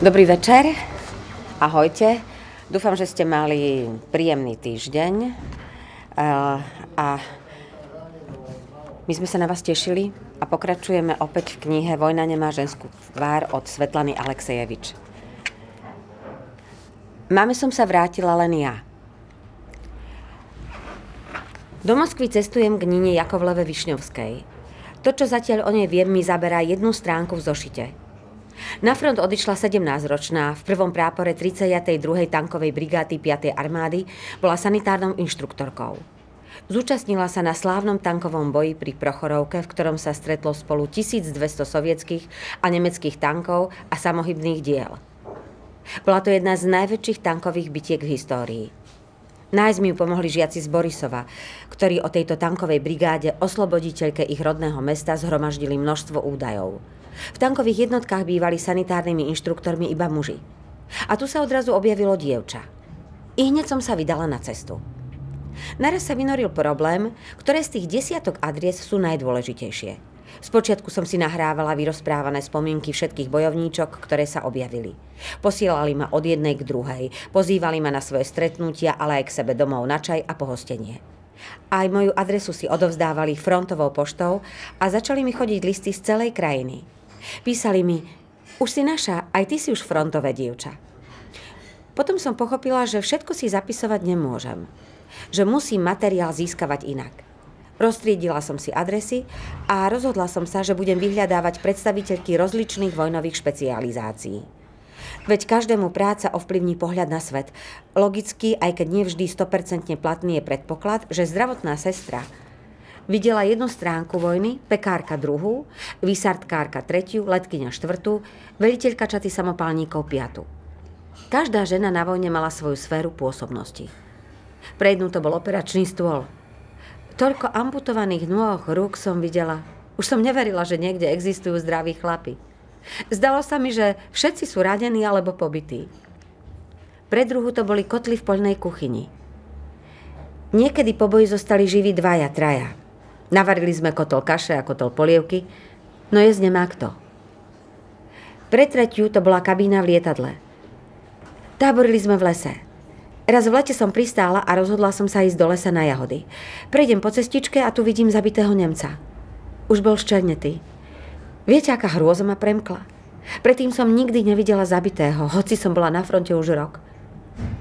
Dobrý večer. Ahojte. Dúfam, že ste mali príjemný týždeň. A my sme sa na vás tešili a pokračujeme opäť v knihe Vojna nemá ženskú tvár od Svetlany Alexejevič. Máme som sa vrátila len ja. Do Moskvy cestujem k Nine Jakovleve Višňovskej. To, čo zatiaľ o nej viem, mi zaberá jednu stránku v zošite. Na front odišla 17-ročná, v prvom prápore 32. tankovej brigády 5. armády, bola sanitárnou inštruktorkou. Zúčastnila sa na slávnom tankovom boji pri Prochorovke, v ktorom sa stretlo spolu 1200 sovietských a nemeckých tankov a samohybných diel. Bola to jedna z najväčších tankových bitiek v histórii. Nájsť mi ju pomohli žiaci z Borisova, ktorí o tejto tankovej brigáde osloboditeľke ich rodného mesta zhromaždili množstvo údajov. V tankových jednotkách bývali sanitárnymi inštruktormi iba muži. A tu sa odrazu objavilo dievča. I hneď som sa vydala na cestu. Naraz sa vynoril problém, ktoré z tých desiatok adries sú najdôležitejšie – Spočiatku som si nahrávala vyrozprávané spomienky všetkých bojovníčok, ktoré sa objavili. Posielali ma od jednej k druhej, pozývali ma na svoje stretnutia, ale aj k sebe domov na čaj a pohostenie. Aj moju adresu si odovzdávali frontovou poštou a začali mi chodiť listy z celej krajiny. Písali mi, už si naša, aj ty si už frontové dievča. Potom som pochopila, že všetko si zapisovať nemôžem. Že musím materiál získavať inak – Roztriedila som si adresy a rozhodla som sa, že budem vyhľadávať predstaviteľky rozličných vojnových špecializácií. Veď každému práca ovplyvní pohľad na svet. Logicky, aj keď nevždy 100% platný je predpoklad, že zdravotná sestra videla jednu stránku vojny, pekárka druhú, vysartkárka tretiu, letkyňa štvrtú, veliteľka čaty samopálníkov piatu. Každá žena na vojne mala svoju sféru pôsobnosti. Pre jednu to bol operačný stôl, Toľko amputovaných nôh, rúk som videla. Už som neverila, že niekde existujú zdraví chlapi. Zdalo sa mi, že všetci sú ranení alebo pobytí. Pre druhu to boli kotly v poľnej kuchyni. Niekedy po boji zostali živí dvaja, traja. Navarili sme kotol kaše a kotol polievky, no jesť nemá kto. Pre tretiu to bola kabína v lietadle. Táborili sme v lese. Raz v lete som pristála a rozhodla som sa ísť do lesa na jahody. Prejdem po cestičke a tu vidím zabitého Nemca. Už bol ščernetý. Viete, aká hrôza ma premkla? Predtým som nikdy nevidela zabitého, hoci som bola na fronte už rok.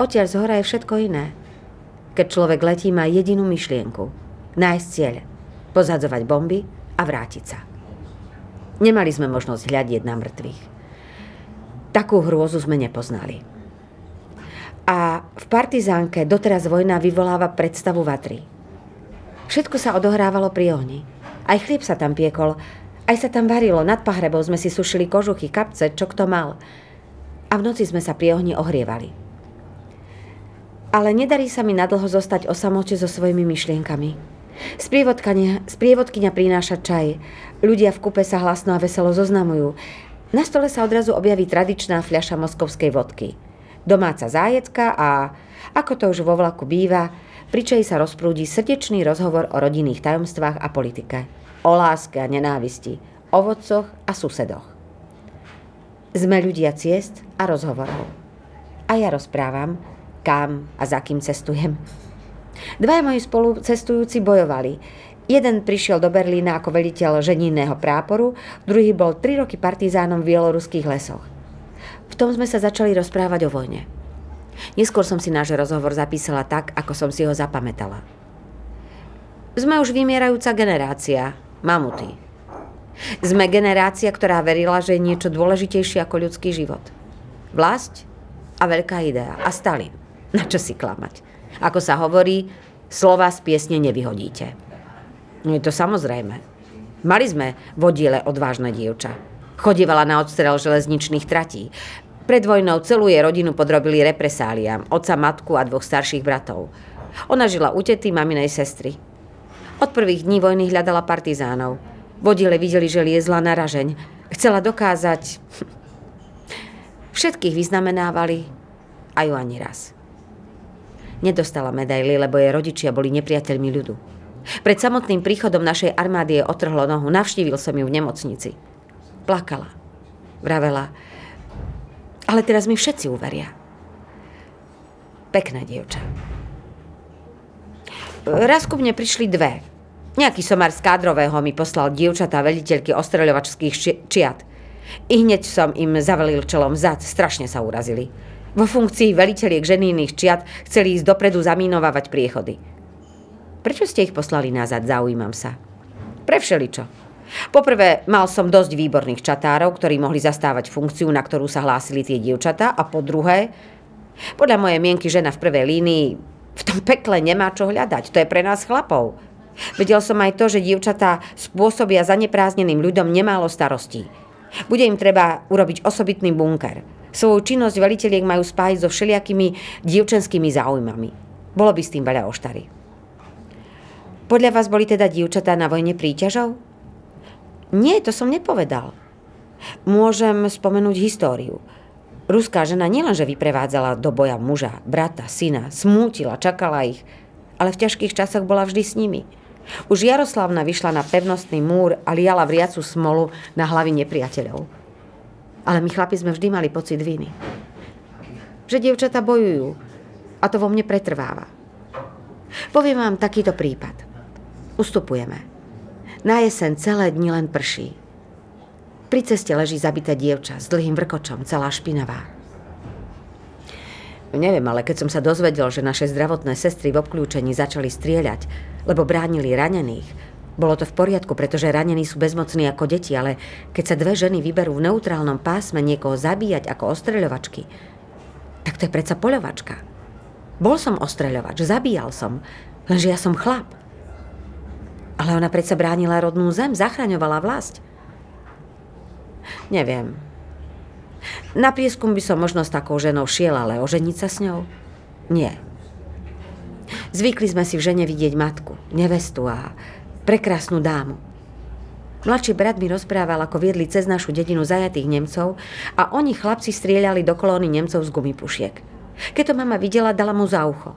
Odtiaľ z hora je všetko iné. Keď človek letí, má jedinú myšlienku. Nájsť cieľ. Pozadzovať bomby a vrátiť sa. Nemali sme možnosť hľadiť na mŕtvych. Takú hrôzu sme nepoznali. A v Partizánke doteraz vojna vyvoláva predstavu vatry. Všetko sa odohrávalo pri ohni. Aj chlieb sa tam piekol, aj sa tam varilo, nad pahrebou sme si sušili kožuchy, kapce, čo kto mal. A v noci sme sa pri ohni ohrievali. Ale nedarí sa mi nadlho zostať o samote so svojimi myšlienkami. Sprievodkynia prináša čaj. Ľudia v kupe sa hlasno a veselo zoznamujú. Na stole sa odrazu objaví tradičná fľaša moskovskej vodky – domáca zájecka a, ako to už vo vlaku býva, pričej sa rozprúdi srdečný rozhovor o rodinných tajomstvách a politike, o láske a nenávisti, o vodcoch a susedoch. Sme ľudia ciest a rozhovorov. A ja rozprávam, kam a za kým cestujem. Dvaja moji spolucestujúci bojovali. Jeden prišiel do Berlína ako veliteľ ženinného práporu, druhý bol tri roky partizánom v bieloruských lesoch. V tom sme sa začali rozprávať o vojne. Neskôr som si náš rozhovor zapísala tak, ako som si ho zapamätala. Sme už vymierajúca generácia, mamuty. Sme generácia, ktorá verila, že je niečo dôležitejšie ako ľudský život. Vlast a veľká idea. A Stalin. Na čo si klamať? Ako sa hovorí, slova z piesne nevyhodíte. No je to samozrejme. Mali sme vodiele odvážne dievča. Chodievala na odstrel železničných tratí. Pred vojnou celú jej rodinu podrobili represáliám, oca, matku a dvoch starších bratov. Ona žila u tety maminej sestry. Od prvých dní vojny hľadala partizánov. Vodile videli, že liezla na ražeň. Chcela dokázať... Všetkých vyznamenávali a ju ani raz. Nedostala medaily, lebo jej rodičia boli nepriateľmi ľudu. Pred samotným príchodom našej armády je otrhlo nohu. Navštívil som ju v nemocnici plakala. Vravela, Ale teraz mi všetci uveria. Pekné dievča. Raz ku mne prišli dve. Nejaký somar z kádrového mi poslal dievčatá veliteľky ostreľovačských čiat. I hneď som im zavelil čelom zad, strašne sa urazili. Vo funkcii veliteľiek ženýnych čiat chceli ísť dopredu zamínovávať priechody. Prečo ste ich poslali nazad, zaujímam sa. Pre všeličo. Poprvé, mal som dosť výborných čatárov, ktorí mohli zastávať funkciu, na ktorú sa hlásili tie dievčatá. A po druhé, podľa mojej mienky žena v prvej línii v tom pekle nemá čo hľadať. To je pre nás chlapov. Vedel som aj to, že dievčatá spôsobia zanepráznením ľuďom nemálo starostí. Bude im treba urobiť osobitný bunker. Svoju činnosť veliteľiek majú spájiť so všelijakými dievčenskými záujmami. Bolo by s tým veľa oštary. Podľa vás boli teda dievčatá na vojne príťažou? Nie, to som nepovedal. Môžem spomenúť históriu. Ruská žena nielenže vyprevádzala do boja muža, brata, syna, smútila, čakala ich, ale v ťažkých časoch bola vždy s nimi – už Jaroslavna vyšla na pevnostný múr a liala vriacu smolu na hlavy nepriateľov. Ale my chlapi sme vždy mali pocit viny. Že dievčata bojujú a to vo mne pretrváva. Poviem vám takýto prípad. Ustupujeme. Na jesen celé dni len prší. Pri ceste leží zabité dievča s dlhým vrkočom, celá špinavá. Neviem, ale keď som sa dozvedel, že naše zdravotné sestry v obklúčení začali strieľať, lebo bránili ranených, bolo to v poriadku, pretože ranení sú bezmocní ako deti, ale keď sa dve ženy vyberú v neutrálnom pásme niekoho zabíjať ako ostreľovačky, tak to je predsa poľovačka. Bol som ostreľovač, zabíjal som, lenže ja som chlap. Ale ona predsa bránila rodnú zem, zachraňovala vlast. Neviem, na prieskum by som možno s takou ženou šiel, ale oženiť sa s ňou? Nie. Zvykli sme si v žene vidieť matku, nevestu a prekrásnu dámu. Mladší brat mi rozprával, ako viedli cez našu dedinu zajatých Nemcov a oni chlapci strieľali do kolóny Nemcov z gumipušiek. Keď to mama videla, dala mu za ucho.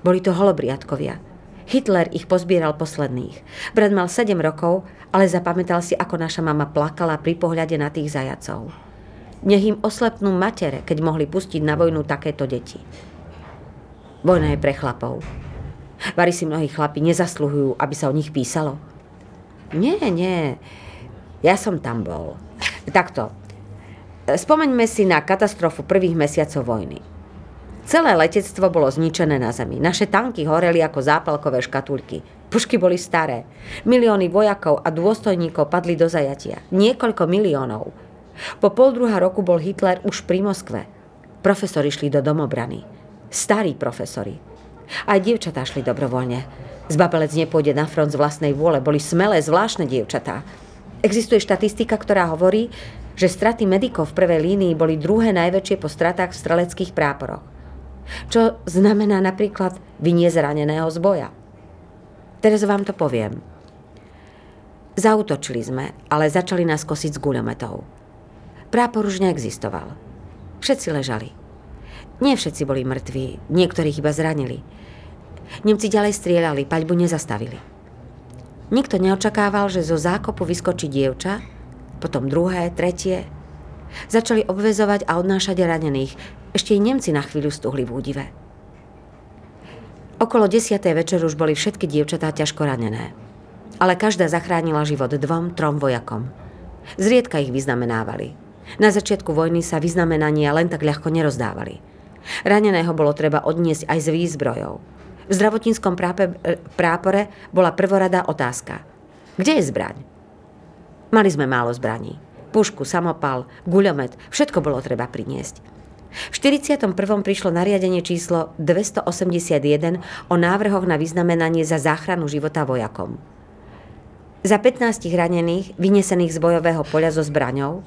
Boli to holobriatkovia. Hitler ich pozbieral posledných. Brat mal 7 rokov, ale zapamätal si, ako naša mama plakala pri pohľade na tých zajacov. Nech im oslepnú matere, keď mohli pustiť na vojnu takéto deti. Vojna je pre chlapov. Vari si mnohí chlapi nezasluhujú, aby sa o nich písalo. Nie, nie. Ja som tam bol. Takto. Spomeňme si na katastrofu prvých mesiacov vojny. Celé letectvo bolo zničené na zemi. Naše tanky horeli ako zápalkové škatulky. Pušky boli staré. Milióny vojakov a dôstojníkov padli do zajatia. Niekoľko miliónov. Po pol druhá roku bol Hitler už pri Moskve. Profesori šli do domobrany. Starí profesori. Aj dievčatá šli dobrovoľne. Zbabelec nepôjde na front z vlastnej vôle. Boli smelé, zvláštne dievčatá. Existuje štatistika, ktorá hovorí, že straty medikov v prvej línii boli druhé najväčšie po stratách v streleckých práporoch. Čo znamená napríklad vynie zraneného z boja. Teraz vám to poviem. Zautočili sme, ale začali nás kosiť z guľometov. Prápor už neexistoval. Všetci ležali. Nie všetci boli mŕtvi, niektorých iba zranili. Nemci ďalej strieľali, paľbu nezastavili. Nikto neočakával, že zo zákopu vyskočí dievča, potom druhé, tretie. Začali obvezovať a odnášať ranených. Ešte i Nemci na chvíľu stuhli v údive. Okolo desiatej večer už boli všetky dievčatá ťažko ranené. Ale každá zachránila život dvom, trom vojakom. Zriedka ich vyznamenávali. Na začiatku vojny sa vyznamenania len tak ľahko nerozdávali. Raneného bolo treba odniesť aj z výzbrojov. V zdravotníckom prápe, prápore bola prvorada otázka. Kde je zbraň? Mali sme málo zbraní. Pušku, samopal, guľomet, všetko bolo treba priniesť. V 41. prišlo nariadenie číslo 281 o návrhoch na vyznamenanie za záchranu života vojakom. Za 15 ranených, vynesených z bojového poľa so zbraňou,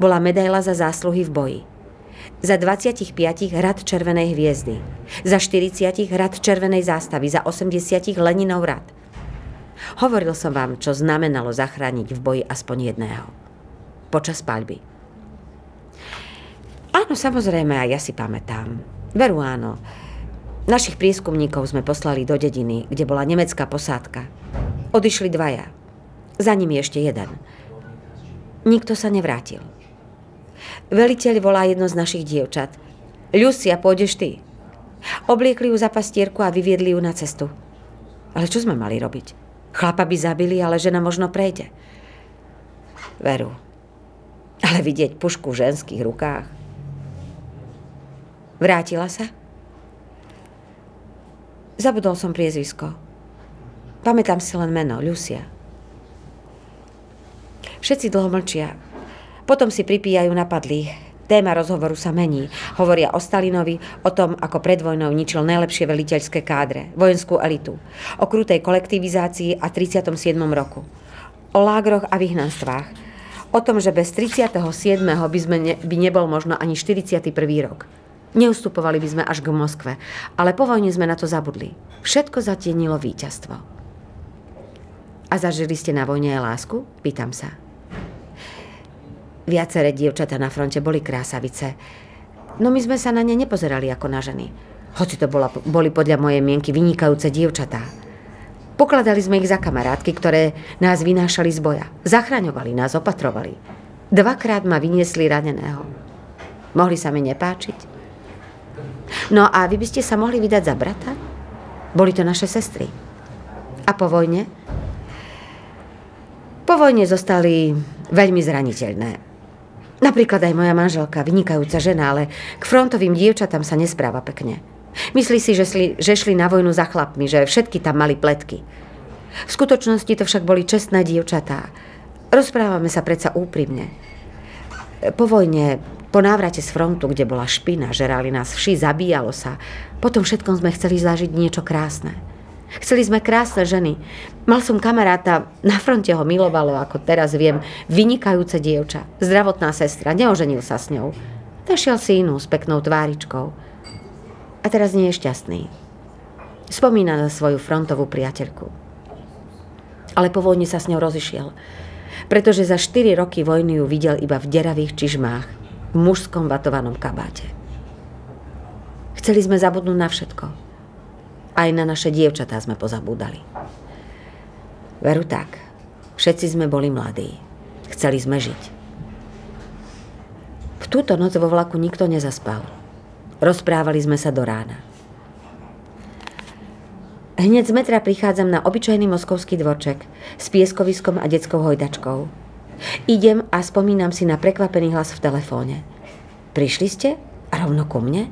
bola medaila za zásluhy v boji. Za 25 rad Červenej hviezdy. Za 40 rad Červenej zástavy. Za 80 Leninov rad. Hovoril som vám, čo znamenalo zachrániť v boji aspoň jedného. Počas paľby. Áno, samozrejme, aj ja si pamätám. Veru áno. Našich prieskumníkov sme poslali do dediny, kde bola nemecká posádka. Odišli dvaja. Za nimi ešte jeden. Nikto sa nevrátil. Veliteľ volá jedno z našich dievčat. Lucia, pôjdeš ty. Obliekli ju za pastierku a vyviedli ju na cestu. Ale čo sme mali robiť? Chlapa by zabili, ale žena možno prejde. Veru. Ale vidieť pušku v ženských rukách. Vrátila sa? Zabudol som priezvisko. Pamätám si len meno, Lucia. Všetci dlho mlčia. Potom si pripíjajú napadlých. Téma rozhovoru sa mení. Hovoria o Stalinovi, o tom, ako pred vojnou ničil najlepšie veliteľské kádre, vojenskú elitu, o krutej kolektivizácii a 37. roku, o lágroch a vyhnanstvách, o tom, že bez 37. by, sme ne, by nebol možno ani 41. rok. Neustupovali by sme až k Moskve, ale po vojne sme na to zabudli. Všetko zatienilo víťazstvo. A zažili ste na vojne aj lásku? Pýtam sa. Viaceré dievčatá na fronte boli krásavice. No my sme sa na ne nepozerali ako na ženy. Hoci to bola, boli podľa mojej mienky vynikajúce dievčatá. Pokladali sme ich za kamarátky, ktoré nás vynášali z boja. Zachraňovali nás, opatrovali. Dvakrát ma vyniesli raneného. Mohli sa mi nepáčiť? No a vy by ste sa mohli vydať za brata? Boli to naše sestry. A po vojne? Po vojne zostali veľmi zraniteľné. Napríklad aj moja manželka, vynikajúca žena, ale k frontovým dievčatám sa nespráva pekne. Myslí si, že šli, že šli na vojnu za chlapmi, že všetky tam mali pletky. V skutočnosti to však boli čestné dievčatá. Rozprávame sa predsa úprimne. Po vojne, po návrate z frontu, kde bola špina, žerali nás vši, zabíjalo sa, potom všetkom sme chceli zažiť niečo krásne. Chceli sme krásne ženy. Mal som kamaráta, na fronte ho milovalo, ako teraz viem, vynikajúce dievča, zdravotná sestra, neoženil sa s ňou. Našiel si inú s peknou tváričkou. A teraz nie je šťastný. Spomína na svoju frontovú priateľku. Ale po vojne sa s ňou rozišiel, pretože za 4 roky vojny ju videl iba v deravých čižmách, v mužskom vatovanom kabáte. Chceli sme zabudnúť na všetko aj na naše dievčatá sme pozabúdali. Veru tak. Všetci sme boli mladí. Chceli sme žiť. V túto noc vo vlaku nikto nezaspal. Rozprávali sme sa do rána. Hneď z metra prichádzam na obyčajný moskovský dvorček s pieskoviskom a detskou hojdačkou. Idem a spomínam si na prekvapený hlas v telefóne. Prišli ste? A rovno ku mne?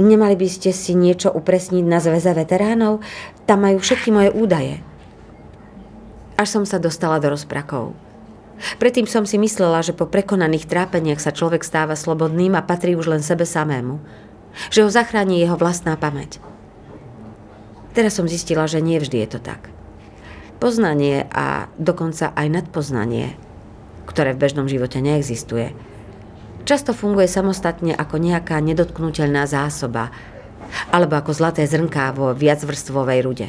Nemali by ste si niečo upresniť na zväze veteránov? Tam majú všetky moje údaje. Až som sa dostala do rozprakov. Predtým som si myslela, že po prekonaných trápeniach sa človek stáva slobodným a patrí už len sebe samému. Že ho zachráni jeho vlastná pamäť. Teraz som zistila, že nie vždy je to tak. Poznanie a dokonca aj nadpoznanie, ktoré v bežnom živote neexistuje, Často funguje samostatne ako nejaká nedotknutelná zásoba alebo ako zlaté zrnká vo viacvrstvovej rude.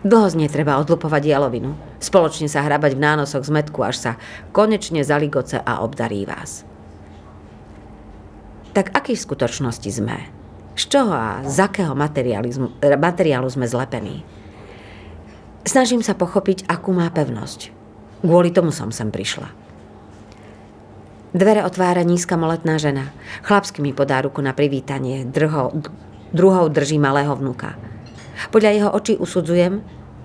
Dlho z nej treba odlupovať jalovinu, spoločne sa hrabať v nánosoch z metku, až sa konečne zaligoce a obdarí vás. Tak aký v skutočnosti sme? Z čoho a z akého materiálu sme zlepení? Snažím sa pochopiť, akú má pevnosť. Kvôli tomu som sem prišla. Dvere otvára nízka moletná žena. Chlapsky mi podá ruku na privítanie. Drho, druhou drží malého vnuka. Podľa jeho očí usudzujem,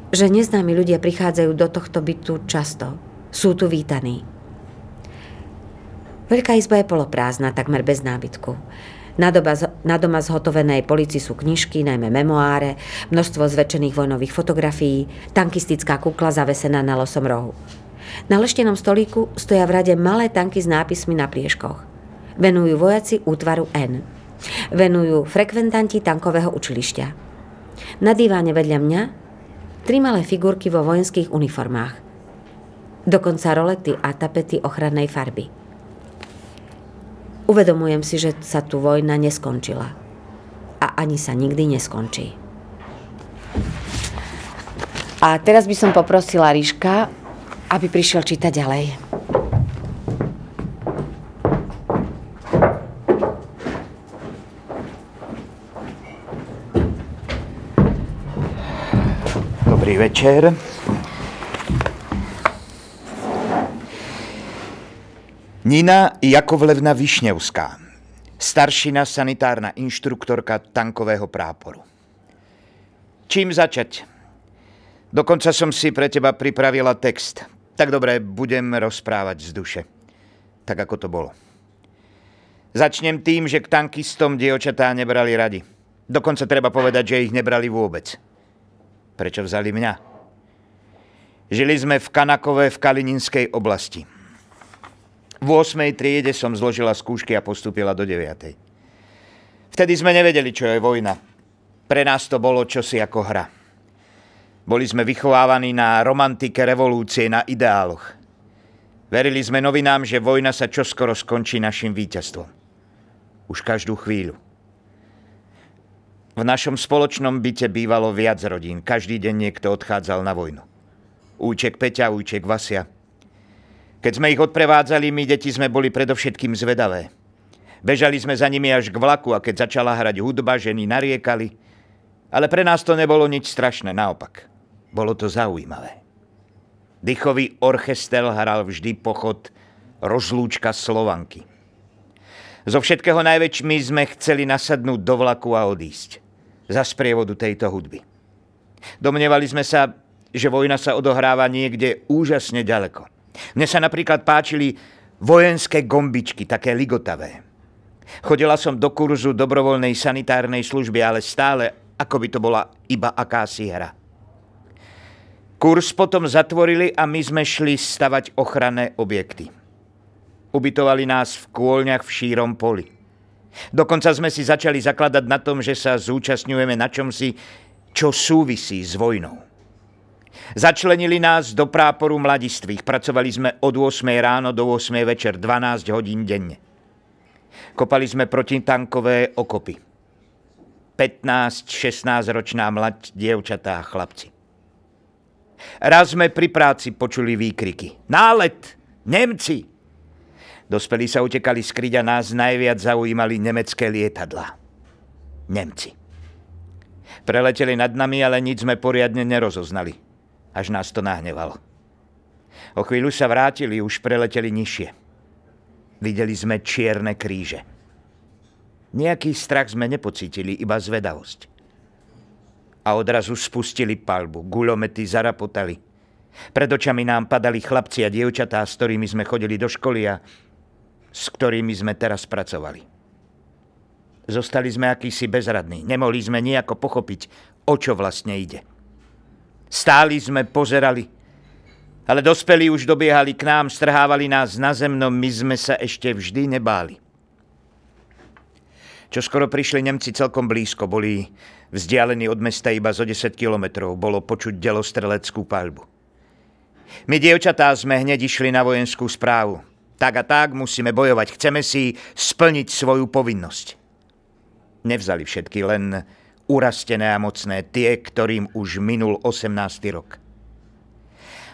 že neznámi ľudia prichádzajú do tohto bytu často. Sú tu vítaní. Veľká izba je poloprázdna, takmer bez nábytku. Na, doba, na doma zhotovenej polici sú knižky, najmä memoáre, množstvo zväčšených vojnových fotografií, tankistická kukla zavesená na losom rohu. Na leštenom stolíku stoja v rade malé tanky s nápismi na prieškoch. Venujú vojaci útvaru N. Venujú frekventanti tankového učilišťa. Na diváne vedľa mňa tri malé figurky vo vojenských uniformách. Dokonca rolety a tapety ochrannej farby. Uvedomujem si, že sa tu vojna neskončila. A ani sa nikdy neskončí. A teraz by som poprosila Ríška, aby prišiel čítať ďalej. Dobrý večer. Nina Jakovlevna Višnevská, staršina sanitárna inštruktorka tankového práporu. Čím začať? Dokonca som si pre teba pripravila text. Tak dobre, budem rozprávať z duše. Tak ako to bolo. Začnem tým, že k tankistom dievčatá nebrali radi. Dokonca treba povedať, že ich nebrali vôbec. Prečo vzali mňa? Žili sme v Kanakove v Kalininskej oblasti. V 8. triede som zložila skúšky a postúpila do 9. Vtedy sme nevedeli, čo je vojna. Pre nás to bolo čosi ako hra. Boli sme vychovávaní na romantike revolúcie, na ideáloch. Verili sme novinám, že vojna sa čoskoro skončí našim víťazstvom. Už každú chvíľu. V našom spoločnom byte bývalo viac rodín. Každý deň niekto odchádzal na vojnu. Úček Peťa, úček Vasia – keď sme ich odprevádzali, my deti sme boli predovšetkým zvedavé. Bežali sme za nimi až k vlaku a keď začala hrať hudba, ženy nariekali. Ale pre nás to nebolo nič strašné, naopak. Bolo to zaujímavé. Dychový orchestel hral vždy pochod rozlúčka Slovanky. Zo všetkého najväčšmi sme chceli nasadnúť do vlaku a odísť. Za sprievodu tejto hudby. Domnievali sme sa, že vojna sa odohráva niekde úžasne ďaleko. Mne sa napríklad páčili vojenské gombičky, také ligotavé. Chodila som do kurzu dobrovoľnej sanitárnej služby, ale stále ako by to bola iba akási hra. Kurs potom zatvorili a my sme šli stavať ochranné objekty. Ubytovali nás v kôľniach v šírom poli. Dokonca sme si začali zakladať na tom, že sa zúčastňujeme na čomsi, čo súvisí s vojnou. Začlenili nás do práporu mladistvých. Pracovali sme od 8 ráno do 8 večer, 12 hodín denne. Kopali sme protitankové okopy. 15-16 ročná mlad dievčatá a chlapci. Raz sme pri práci počuli výkriky. Nálet! Nemci! Dospelí sa utekali skryť a nás najviac zaujímali nemecké lietadla. Nemci. Preleteli nad nami, ale nič sme poriadne nerozoznali až nás to nahnevalo. O chvíľu sa vrátili, už preleteli nižšie. Videli sme čierne kríže. Nejaký strach sme nepocítili, iba zvedavosť. A odrazu spustili palbu, gulomety zarapotali. Pred očami nám padali chlapci a dievčatá, s ktorými sme chodili do školy a s ktorými sme teraz pracovali. Zostali sme akýsi bezradní, nemohli sme nejako pochopiť, o čo vlastne ide. Stáli sme, pozerali. Ale dospelí už dobiehali k nám, strhávali nás na zemno, my sme sa ešte vždy nebáli. Čo skoro prišli Nemci celkom blízko, boli vzdialení od mesta iba zo 10 kilometrov, bolo počuť delostreleckú palbu. My, dievčatá, sme hneď išli na vojenskú správu. Tak a tak musíme bojovať, chceme si splniť svoju povinnosť. Nevzali všetky, len urastené a mocné, tie, ktorým už minul 18. rok.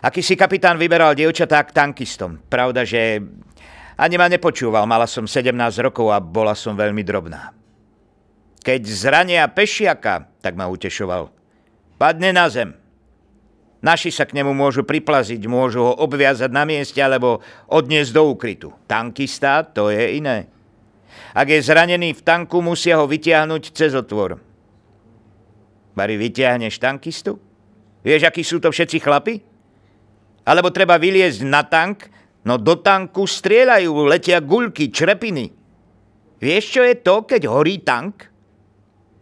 Aký si kapitán vyberal dievčatá k tankistom. Pravda, že ani ma nepočúval, mala som 17 rokov a bola som veľmi drobná. Keď zrania pešiaka, tak ma utešoval. Padne na zem. Naši sa k nemu môžu priplaziť, môžu ho obviazať na mieste alebo odniesť do úkrytu. Tankista to je iné. Ak je zranený v tanku, musia ho vytiahnuť cez otvor. Bari, vyťahneš tankistu? Vieš, akí sú to všetci chlapi? Alebo treba vyliezť na tank, no do tanku strieľajú, letia guľky, črepiny. Vieš, čo je to, keď horí tank?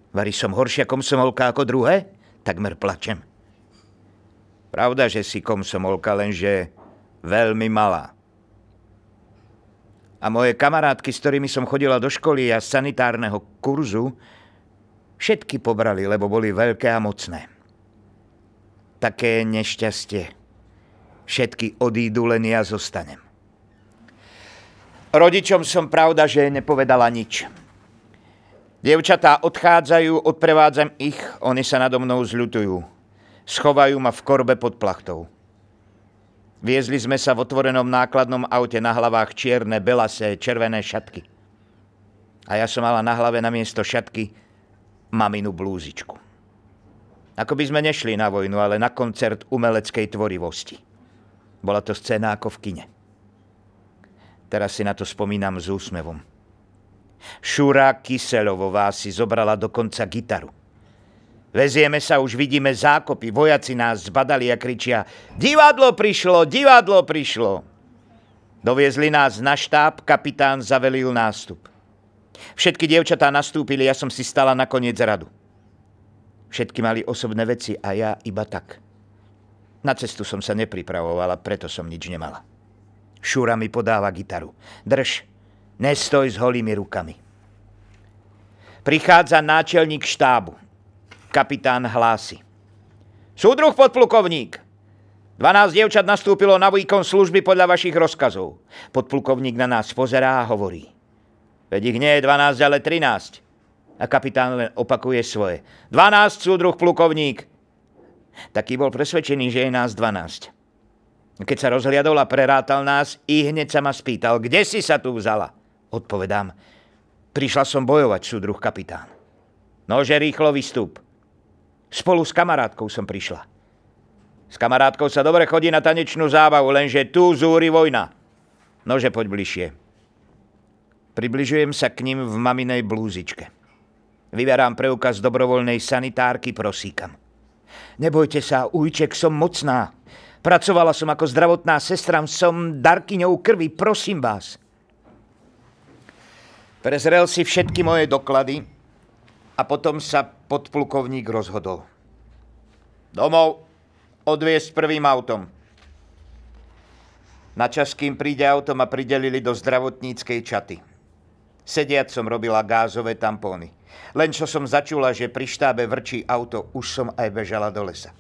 Vari som horšia komsomolka ako druhé? Takmer plačem. Pravda, že si komsomolka, lenže veľmi malá. A moje kamarátky, s ktorými som chodila do školy a sanitárneho kurzu, Všetky pobrali, lebo boli veľké a mocné. Také nešťastie. Všetky odídu, len ja zostanem. Rodičom som pravda, že nepovedala nič. Dievčatá odchádzajú, odprevádzam ich, oni sa nado mnou zľutujú. Schovajú ma v korbe pod plachtou. Viezli sme sa v otvorenom nákladnom aute na hlavách čierne, belasé, červené šatky. A ja som mala na hlave na miesto šatky maminu blúzičku. Ako by sme nešli na vojnu, ale na koncert umeleckej tvorivosti. Bola to scéna ako v kine. Teraz si na to spomínam s úsmevom. Šura Kyselovová si zobrala dokonca gitaru. Vezieme sa, už vidíme zákopy, vojaci nás zbadali a kričia Divadlo prišlo, divadlo prišlo. Doviezli nás na štáb, kapitán zavelil nástup. Všetky dievčatá nastúpili, ja som si stala nakoniec radu. Všetky mali osobné veci a ja iba tak. Na cestu som sa nepripravovala, preto som nič nemala. Šúra mi podáva gitaru. Drž, nestoj s holými rukami. Prichádza náčelník štábu. Kapitán hlási. Súdruh podplukovník! 12 dievčat nastúpilo na výkon služby podľa vašich rozkazov. Podplukovník na nás pozerá a hovorí. Veď ich nie je 12, ale 13. A kapitán len opakuje svoje. 12, súdruh plukovník. Taký bol presvedčený, že je nás 12. Keď sa rozhliadol a prerátal nás, i hneď sa ma spýtal, kde si sa tu vzala? Odpovedám, prišla som bojovať, súdruh kapitán. Nože rýchlo vystup. Spolu s kamarátkou som prišla. S kamarátkou sa dobre chodí na tanečnú zábavu, lenže tu zúri vojna. Nože poď bližšie. Približujem sa k ním v maminej blúzičke. Vyberám preukaz dobrovoľnej sanitárky, prosíkam. Nebojte sa, ujček, som mocná. Pracovala som ako zdravotná sestra, som darkyňou krvi, prosím vás. Prezrel si všetky moje doklady a potom sa podplukovník rozhodol. Domov odviesť prvým autom. Na čas, kým príde auto, ma pridelili do zdravotníckej čaty. Sediac som robila gázové tampóny. Len čo som začula, že pri štábe vrčí auto, už som aj bežala do lesa.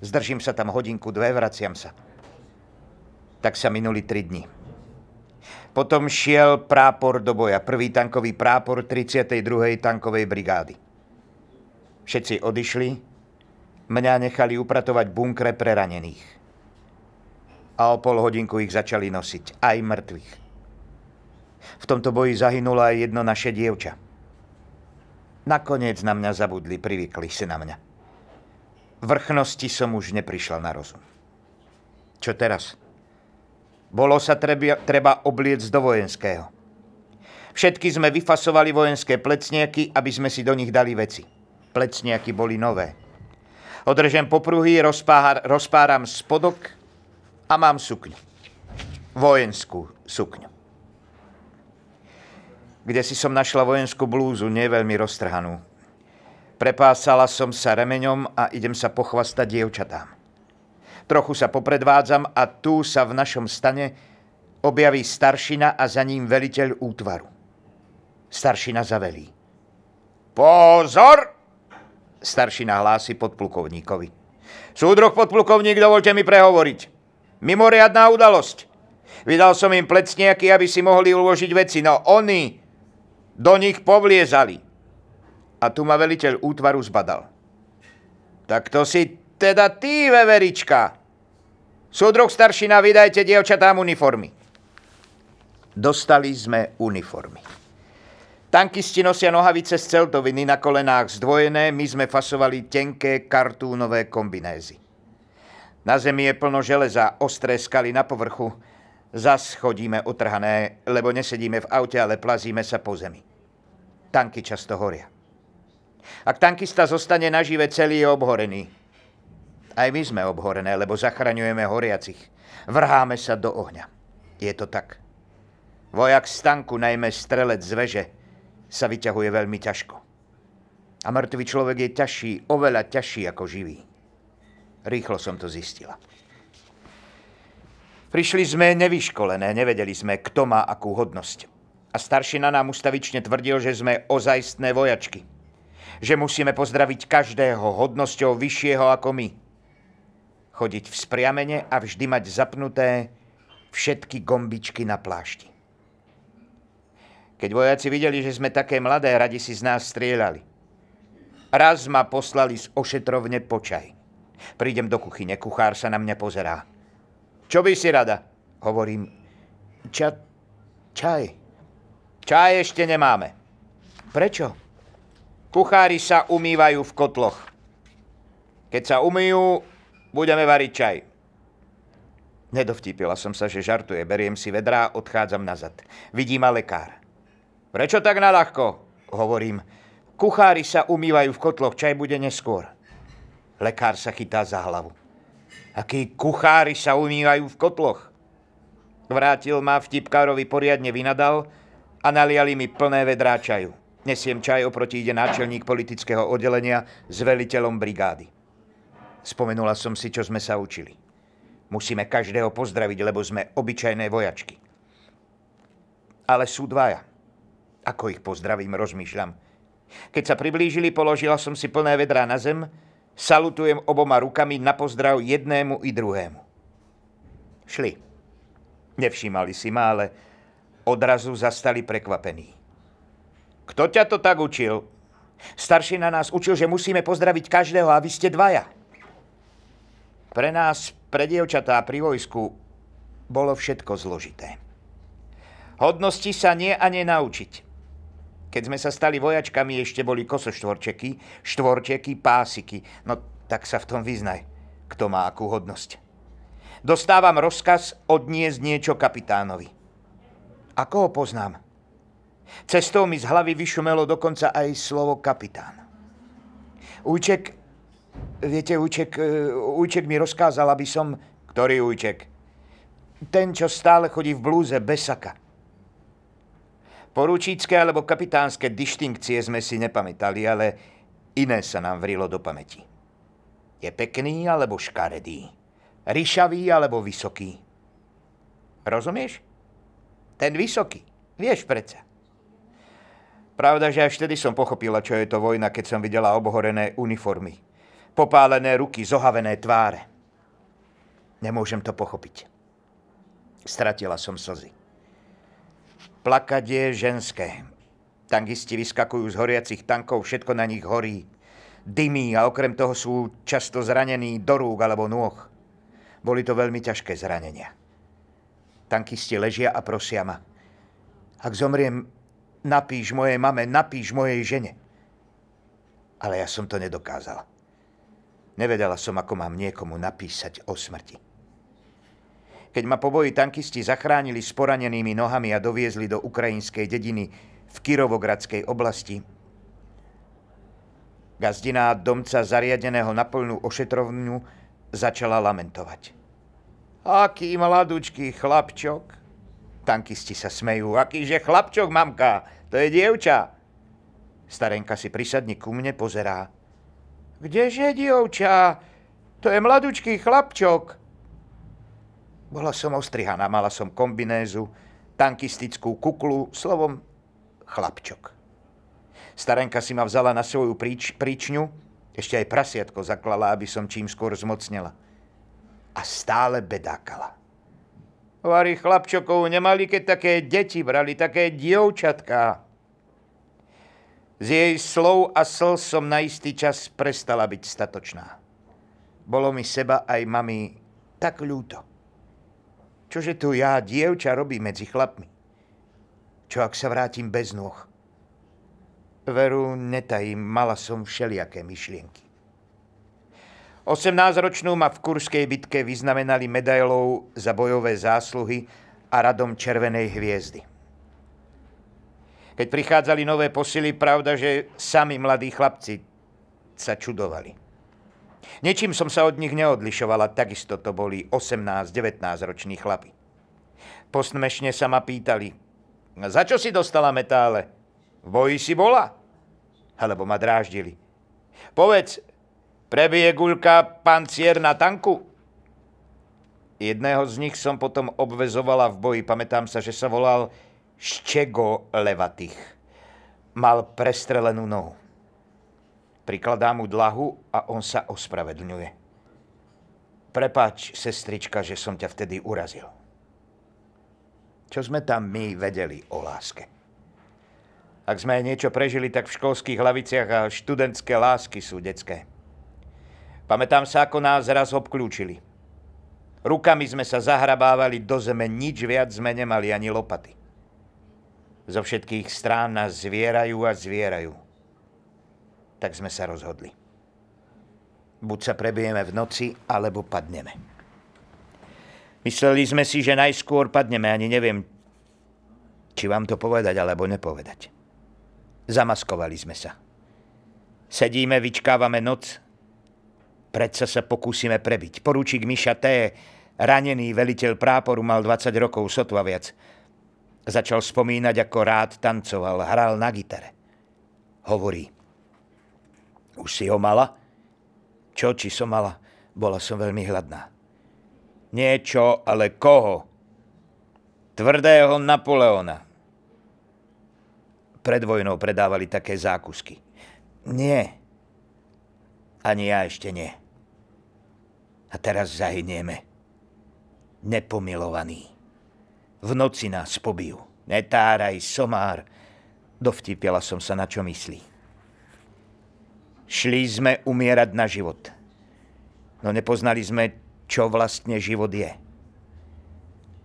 Zdržím sa tam hodinku, dve, vraciam sa. Tak sa minuli tri dni. Potom šiel prápor do boja, prvý tankový prápor 32. tankovej brigády. Všetci odišli, mňa nechali upratovať bunkre pre ranených. A o pol hodinku ich začali nosiť, aj mŕtvych. V tomto boji zahynulo aj jedno naše dievča. Nakoniec na mňa zabudli, privykli si na mňa. Vrchnosti som už neprišla na rozum. Čo teraz? Bolo sa treba, treba obliec do vojenského. Všetky sme vyfasovali vojenské plecniaky, aby sme si do nich dali veci. Plecniaky boli nové. Održem popruhy, rozpáram spodok a mám sukňu. Vojenskú sukňu. Kde si som našla vojenskú blúzu, nie veľmi roztrhanú. Prepásala som sa remeňom a idem sa pochvastať dievčatám. Trochu sa popredvádzam a tu sa v našom stane objaví staršina a za ním veliteľ útvaru. Staršina zavelí. Pozor! Staršina hlási podplukovníkovi. Súdruh podplukovník, dovolte mi prehovoriť. Mimoriadná udalosť. Vydal som im plecniaky, aby si mohli uložiť veci, no oni do nich povliezali. A tu ma veliteľ útvaru zbadal. Tak to si teda ty, veverička. Súdruh staršina, vydajte dievčatám uniformy. Dostali sme uniformy. Tankisti nosia nohavice z celtoviny na kolenách zdvojené, my sme fasovali tenké kartúnové kombinézy. Na zemi je plno železa, ostré skaly na povrchu. Zas chodíme otrhané, lebo nesedíme v aute, ale plazíme sa po zemi. Tanky často horia. Ak tankista zostane nažive celý, je obhorený. Aj my sme obhorené, lebo zachraňujeme horiacich. Vrháme sa do ohňa. Je to tak. Vojak z tanku, najmä strelec z veže, sa vyťahuje veľmi ťažko. A mŕtvý človek je ťažší, oveľa ťažší ako živý. Rýchlo som to zistila. Prišli sme nevyškolené, nevedeli sme, kto má akú hodnosť. A staršina nám ustavične tvrdil, že sme ozajstné vojačky. Že musíme pozdraviť každého hodnosťou vyššieho ako my chodiť v spriamene a vždy mať zapnuté všetky gombičky na plášti. Keď vojaci videli, že sme také mladé, radi si z nás strieľali. Raz ma poslali z ošetrovne počaj. Prídem do kuchyne, kuchár sa na mňa pozerá. Čo by si rada? Hovorím, ča, čaj. Čaj ešte nemáme. Prečo? Kuchári sa umývajú v kotloch. Keď sa umýjú, budeme variť čaj. Nedovtípila som sa, že žartuje. Beriem si vedrá, odchádzam nazad. Vidí ma lekár. Prečo tak naľahko? Hovorím. Kuchári sa umývajú v kotloch, čaj bude neskôr. Lekár sa chytá za hlavu. Akí kuchári sa umývajú v kotloch? Vrátil ma vtipkárovi poriadne vynadal a naliali mi plné vedrá čaju. Nesiem čaj, oproti ide náčelník politického oddelenia s veliteľom brigády. Spomenula som si, čo sme sa učili. Musíme každého pozdraviť, lebo sme obyčajné vojačky. Ale sú dvaja. Ako ich pozdravím, rozmýšľam. Keď sa priblížili, položila som si plné vedrá na zem, salutujem oboma rukami na pozdrav jednému i druhému. Šli. Nevšímali si ma, ale odrazu zastali prekvapení. Kto ťa to tak učil? Staršina nás učil, že musíme pozdraviť každého a vy ste dvaja. Pre nás, pre dievčatá pri vojsku, bolo všetko zložité. Hodnosti sa nie a nenaučiť. Keď sme sa stali vojačkami, ešte boli kosoštvorčeky, štvorčeky, pásiky. No tak sa v tom vyznaj, kto má akú hodnosť. Dostávam rozkaz odniesť niečo kapitánovi. Ako ho poznám? Cestou mi z hlavy vyšumelo dokonca aj slovo kapitán. Úček, viete, Úček, Úček mi rozkázal, aby som... Ktorý Úček? Ten, čo stále chodí v blúze bez saka. Poručícké alebo kapitánske dištinkcie sme si nepamätali, ale iné sa nám vrilo do pamäti. Je pekný alebo škaredý? Ryšavý alebo vysoký? Rozumieš? Ten vysoký. Vieš predsa. Pravda, že až vtedy som pochopila, čo je to vojna, keď som videla obohorené uniformy. Popálené ruky, zohavené tváre. Nemôžem to pochopiť. Stratila som slzy. Plakať je ženské. Tangisti vyskakujú z horiacich tankov, všetko na nich horí. Dymí a okrem toho sú často zranení do rúk alebo nôh. Boli to veľmi ťažké zranenia. Tankisti ležia a prosia ma. Ak zomriem, napíš mojej mame, napíš mojej žene. Ale ja som to nedokázala. Nevedela som, ako mám niekomu napísať o smrti. Keď ma po boji tankisti zachránili s poranenými nohami a doviezli do ukrajinskej dediny v Kirovogradskej oblasti, gazdina domca zariadeného na plnú ošetrovňu začala lamentovať. Aký mladúčký chlapčok, Tankisti sa smejú. Akýže chlapčok, mamka, to je dievča. Starenka si prisadne ku mne, pozerá. Kdeže, dievča? To je mladúčký chlapčok. Bola som ostrihaná, mala som kombinézu, tankistickú kuklu, slovom chlapčok. Starenka si ma vzala na svoju príč, príčňu, ešte aj prasiatko zaklala, aby som čím skôr zmocnila. A stále bedákala. Vary chlapčokov nemali, keď také deti brali, také dievčatká. Z jej slov a slz som na istý čas prestala byť statočná. Bolo mi seba aj mami tak ľúto. Čože tu ja, dievča, robí medzi chlapmi? Čo ak sa vrátim bez nôh? Veru, netajím, mala som všelijaké myšlienky. 18-ročnú ma v Kurskej bitke vyznamenali medailou za bojové zásluhy a radom Červenej hviezdy. Keď prichádzali nové posily, pravda, že sami mladí chlapci sa čudovali. Ničím som sa od nich neodlišovala, takisto to boli 18-19 roční chlapi. Postmešne sa ma pýtali, za čo si dostala metále? V boji si bola? Alebo ma dráždili. Povedz, Prebije guľka pancier na tanku? Jedného z nich som potom obvezovala v boji. Pamätám sa, že sa volal Ščego Levatých. Mal prestrelenú nohu. Prikladá mu dlahu a on sa ospravedlňuje. Prepač, sestrička, že som ťa vtedy urazil. Čo sme tam my vedeli o láske? Ak sme niečo prežili, tak v školských hlaviciach a študentské lásky sú detské. Pamätám sa, ako nás raz obklúčili. Rukami sme sa zahrabávali do zeme, nič viac sme nemali ani lopaty. Zo všetkých strán nás zvierajú a zvierajú. Tak sme sa rozhodli. Buď sa prebijeme v noci, alebo padneme. Mysleli sme si, že najskôr padneme, ani neviem, či vám to povedať alebo nepovedať. Zamaskovali sme sa. Sedíme, vyčkávame noc, predsa sa pokúsime prebiť. Poručík Miša T., ranený veliteľ práporu, mal 20 rokov, sotva viac. Začal spomínať, ako rád tancoval, hral na gitare. Hovorí, už si ho mala? Čo, či som mala? Bola som veľmi hladná. Niečo, ale koho? Tvrdého Napoleona. Pred vojnou predávali také zákusky. Nie. Ani ja ešte nie. A teraz zahynieme. Nepomilovaní. V noci nás pobijú. Netáraj, somár. Dovtipila som sa, na čo myslí. Šli sme umierať na život. No nepoznali sme, čo vlastne život je.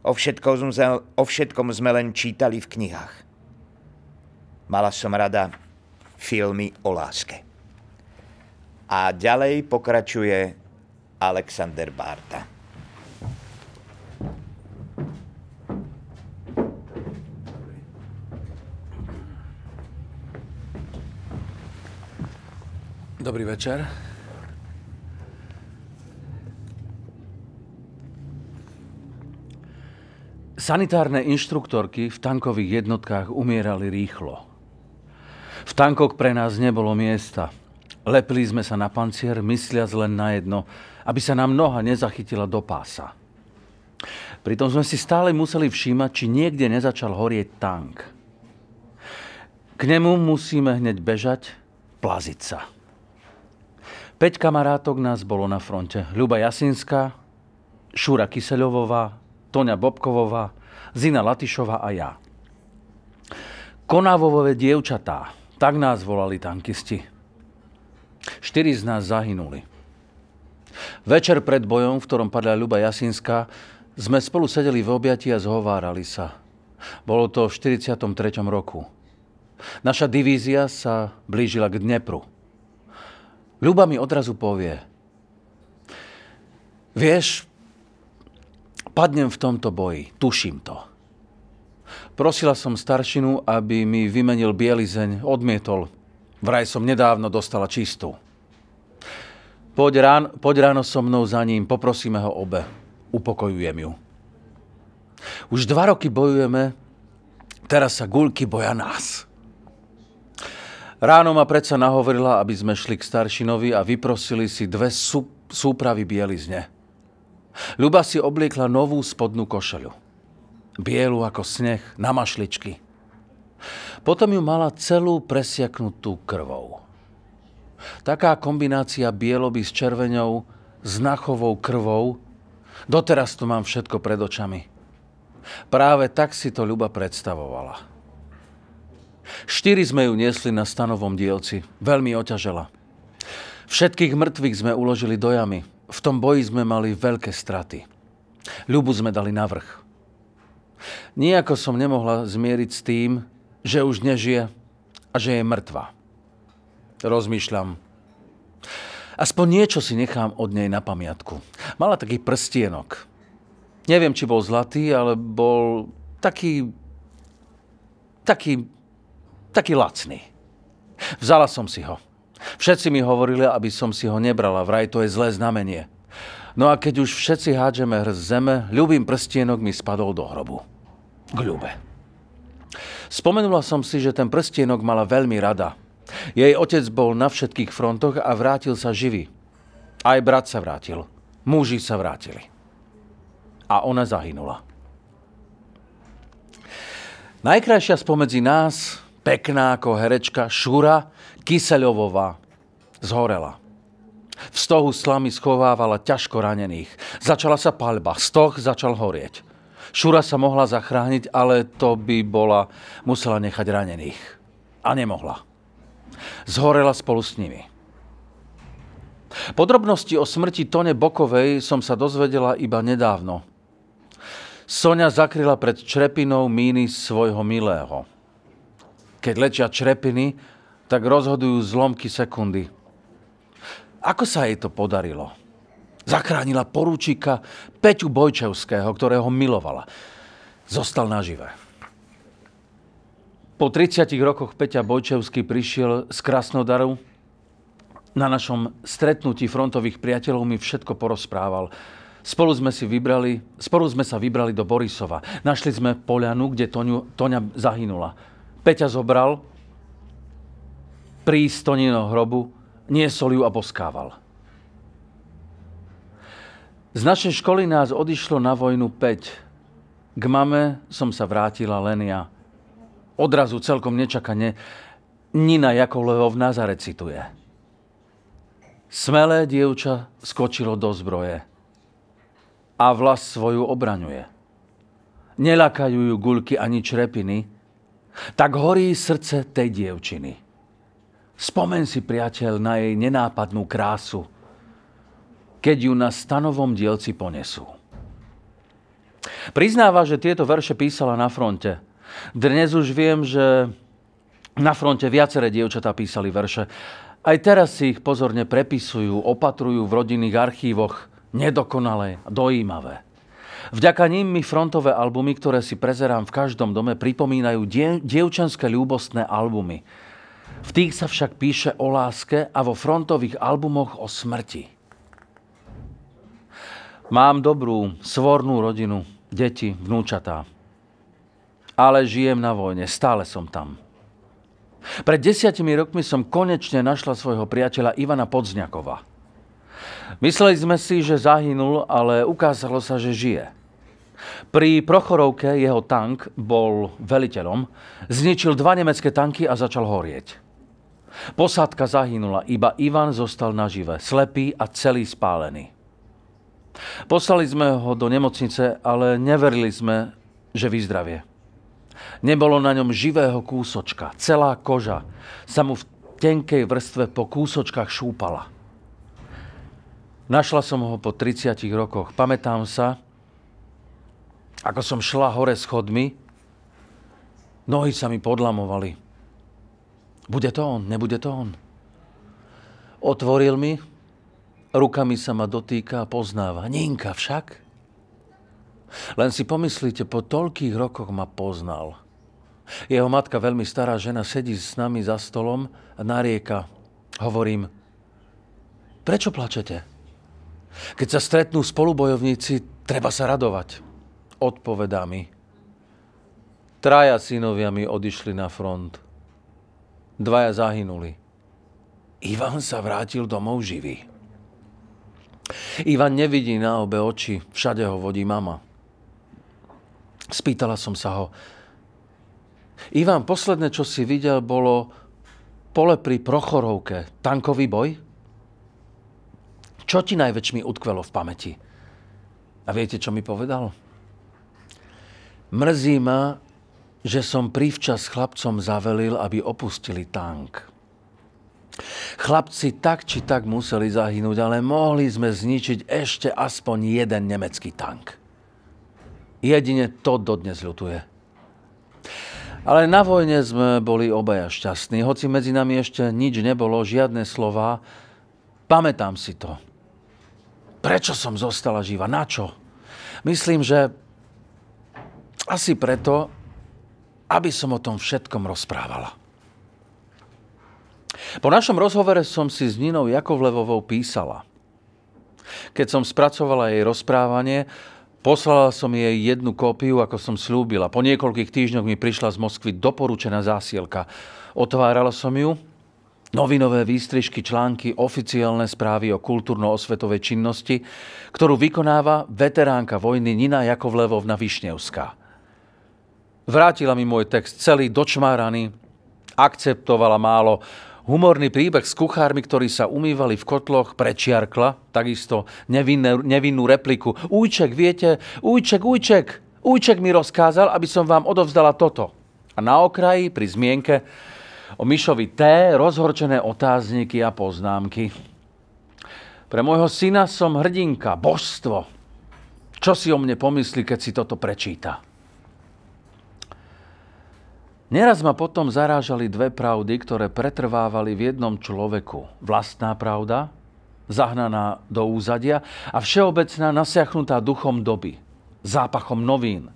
O všetkom sme, o všetkom sme len čítali v knihách. Mala som rada filmy o láske. A ďalej pokračuje Alexander Barta. Dobrý večer. Sanitárne inštruktorky v tankových jednotkách umierali rýchlo. V tankoch pre nás nebolo miesta. Lepili sme sa na pancier, mysliac len na jedno, aby sa nám noha nezachytila do pása. Pritom sme si stále museli všímať, či niekde nezačal horieť tank. K nemu musíme hneď bežať, plaziť sa. Peť kamarátok nás bolo na fronte. Ľuba Jasinská, Šúra Kyseľovová, Toňa Bobkovová, Zina Latišová a ja. Konávovové dievčatá, tak nás volali tankisti. Štyri z nás zahynuli. Večer pred bojom, v ktorom padla Ľuba Jasinská, sme spolu sedeli v objati a zhovárali sa. Bolo to v 43. roku. Naša divízia sa blížila k Dnepru. Ľuba mi odrazu povie, vieš, padnem v tomto boji, tuším to. Prosila som staršinu, aby mi vymenil bielizeň, odmietol. Vraj som nedávno dostala čistú. Poď, rán, poď ráno so mnou za ním, poprosíme ho obe. Upokojujem ju. Už dva roky bojujeme, teraz sa guľky boja nás. Ráno ma predsa nahovorila, aby sme šli k staršinovi a vyprosili si dve sú, súpravy bielizne. Ľuba si obliekla novú spodnú košelu. Bielu ako sneh, na mašličky. Potom ju mala celú presiaknutú krvou. Taká kombinácia bieloby s červenou, s nachovou krvou, doteraz to mám všetko pred očami. Práve tak si to Ľuba predstavovala. Štyri sme ju niesli na stanovom dielci. Veľmi oťažela. Všetkých mŕtvych sme uložili do jamy. V tom boji sme mali veľké straty. Ľubu sme dali na vrch. Nijako som nemohla zmieriť s tým, že už nežije a že je mŕtva. Rozmýšľam. Aspoň niečo si nechám od nej na pamiatku. Mala taký prstienok. Neviem, či bol zlatý, ale bol taký... taký taký lacný. Vzala som si ho. Všetci mi hovorili, aby som si ho nebrala, vraj to je zlé znamenie. No a keď už všetci hádžeme hrz zeme, ľubým prstienok mi spadol do hrobu. K ľube. Spomenula som si, že ten prstienok mala veľmi rada. Jej otec bol na všetkých frontoch a vrátil sa živý. Aj brat sa vrátil. Muži sa vrátili. A ona zahynula. Najkrajšia spomedzi nás pekná ako herečka Šura Kyseľovová zhorela. V stohu slamy schovávala ťažko ranených. Začala sa palba, stoh začal horieť. Šura sa mohla zachrániť, ale to by bola, musela nechať ranených. A nemohla. Zhorela spolu s nimi. Podrobnosti o smrti Tone Bokovej som sa dozvedela iba nedávno. Sonia zakryla pred črepinou míny svojho milého keď lečia črepiny, tak rozhodujú zlomky sekundy. Ako sa jej to podarilo? Zachránila poručíka Peťu Bojčevského, ktorého milovala. Zostal nažive. Po 30 rokoch Peťa Bojčevský prišiel z Krasnodaru. Na našom stretnutí frontových priateľov mi všetko porozprával. Spolu sme, si vybrali, spolu sme sa vybrali do Borisova. Našli sme poľanu, kde Toňu, Toňa zahynula. Peťa zobral pri Tonino hrobu, niesol ju a boskával. Z našej školy nás odišlo na vojnu 5. K mame som sa vrátila len ja. Odrazu celkom nečakane Nina Jakovlevo v Nazare cituje. Smelé dievča skočilo do zbroje a vlast svoju obraňuje. Nelakajú ju guľky ani črepiny, tak horí srdce tej dievčiny. Spomen si, priateľ, na jej nenápadnú krásu, keď ju na stanovom dielci ponesú. Priznáva, že tieto verše písala na fronte. Dnes už viem, že na fronte viaceré dievčatá písali verše. Aj teraz si ich pozorne prepisujú, opatrujú v rodinných archívoch, nedokonalé dojímavé. Vďaka ním mi frontové albumy, ktoré si prezerám v každom dome, pripomínajú die- dievčanské ľúbostné albumy. V tých sa však píše o láske a vo frontových albumoch o smrti. Mám dobrú, svornú rodinu, deti, vnúčatá. Ale žijem na vojne, stále som tam. Pred desiatimi rokmi som konečne našla svojho priateľa Ivana Podzňakova. Mysleli sme si, že zahynul, ale ukázalo sa, že žije. Pri Prochorovke jeho tank bol veliteľom, zničil dva nemecké tanky a začal horieť. Posádka zahynula, iba Ivan zostal nažive, slepý a celý spálený. Poslali sme ho do nemocnice, ale neverili sme, že vyzdravie. Nebolo na ňom živého kúsočka. Celá koža sa mu v tenkej vrstve po kúsočkách šúpala. Našla som ho po 30 rokoch. Pamätám sa, ako som šla hore schodmi, nohy sa mi podlamovali. Bude to on, nebude to on. Otvoril mi, Rukami sa ma dotýka a poznáva. Ninka však. Len si pomyslíte, po toľkých rokoch ma poznal. Jeho matka, veľmi stará žena, sedí s nami za stolom a narieka. Hovorím, prečo plačete? Keď sa stretnú spolubojovníci, treba sa radovať. Odpovedá mi. Traja synovia mi odišli na front. Dvaja zahynuli. Ivan sa vrátil domov živý. Ivan nevidí na obe oči, všade ho vodí mama. Spýtala som sa ho. Ivan, posledné, čo si videl, bolo pole pri Prochorovke, tankový boj? Čo ti najväčšmi utkvelo v pamäti? A viete, čo mi povedal? Mrzí ma, že som prívčas chlapcom zavelil, aby opustili tank. Chlapci tak či tak museli zahynúť, ale mohli sme zničiť ešte aspoň jeden nemecký tank. Jedine to dodnes ľutuje. Ale na vojne sme boli obaja šťastní. Hoci medzi nami ešte nič nebolo, žiadne slova, pamätám si to. Prečo som zostala živa? Na čo? Myslím, že asi preto, aby som o tom všetkom rozprávala. Po našom rozhovore som si s Ninou Jakovlevovou písala. Keď som spracovala jej rozprávanie, poslala som jej jednu kópiu, ako som slúbila. Po niekoľkých týždňoch mi prišla z Moskvy doporučená zásielka. Otvárala som ju, novinové výstrižky, články, oficiálne správy o kultúrno-osvetovej činnosti, ktorú vykonáva veteránka vojny Nina Jakovlevovna Višnevská. Vrátila mi môj text celý dočmáraný, akceptovala málo, humorný príbeh s kuchármi, ktorí sa umývali v kotloch, prečiarkla, takisto nevinnú, nevinnú repliku. Ujček, viete, ujček, ujček, ujček mi rozkázal, aby som vám odovzdala toto. A na okraji, pri zmienke o Mišovi T, rozhorčené otázniky a poznámky. Pre môjho syna som hrdinka, božstvo. Čo si o mne pomyslí, keď si toto prečíta? Neraz ma potom zarážali dve pravdy, ktoré pretrvávali v jednom človeku. Vlastná pravda zahnaná do úzadia a všeobecná nasiachnutá duchom doby, zápachom novín,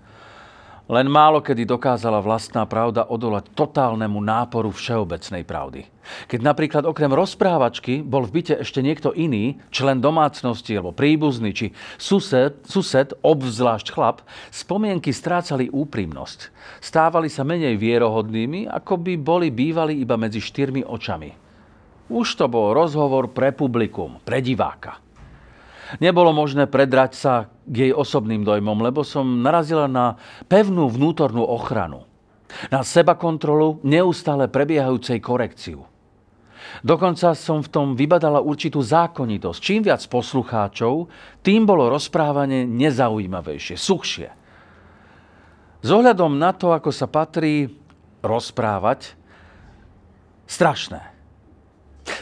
len málo kedy dokázala vlastná pravda odolať totálnemu náporu všeobecnej pravdy. Keď napríklad okrem rozprávačky bol v byte ešte niekto iný, člen domácnosti alebo príbuzný, či sused, sused obzvlášť chlap, spomienky strácali úprimnosť. Stávali sa menej vierohodnými, ako by boli bývali iba medzi štyrmi očami. Už to bol rozhovor pre publikum, pre diváka. Nebolo možné predrať sa k jej osobným dojmom, lebo som narazila na pevnú vnútornú ochranu. Na seba kontrolu neustále prebiehajúcej korekciu. Dokonca som v tom vybadala určitú zákonitosť. Čím viac poslucháčov, tým bolo rozprávanie nezaujímavejšie, suchšie. S ohľadom na to, ako sa patrí rozprávať, strašné.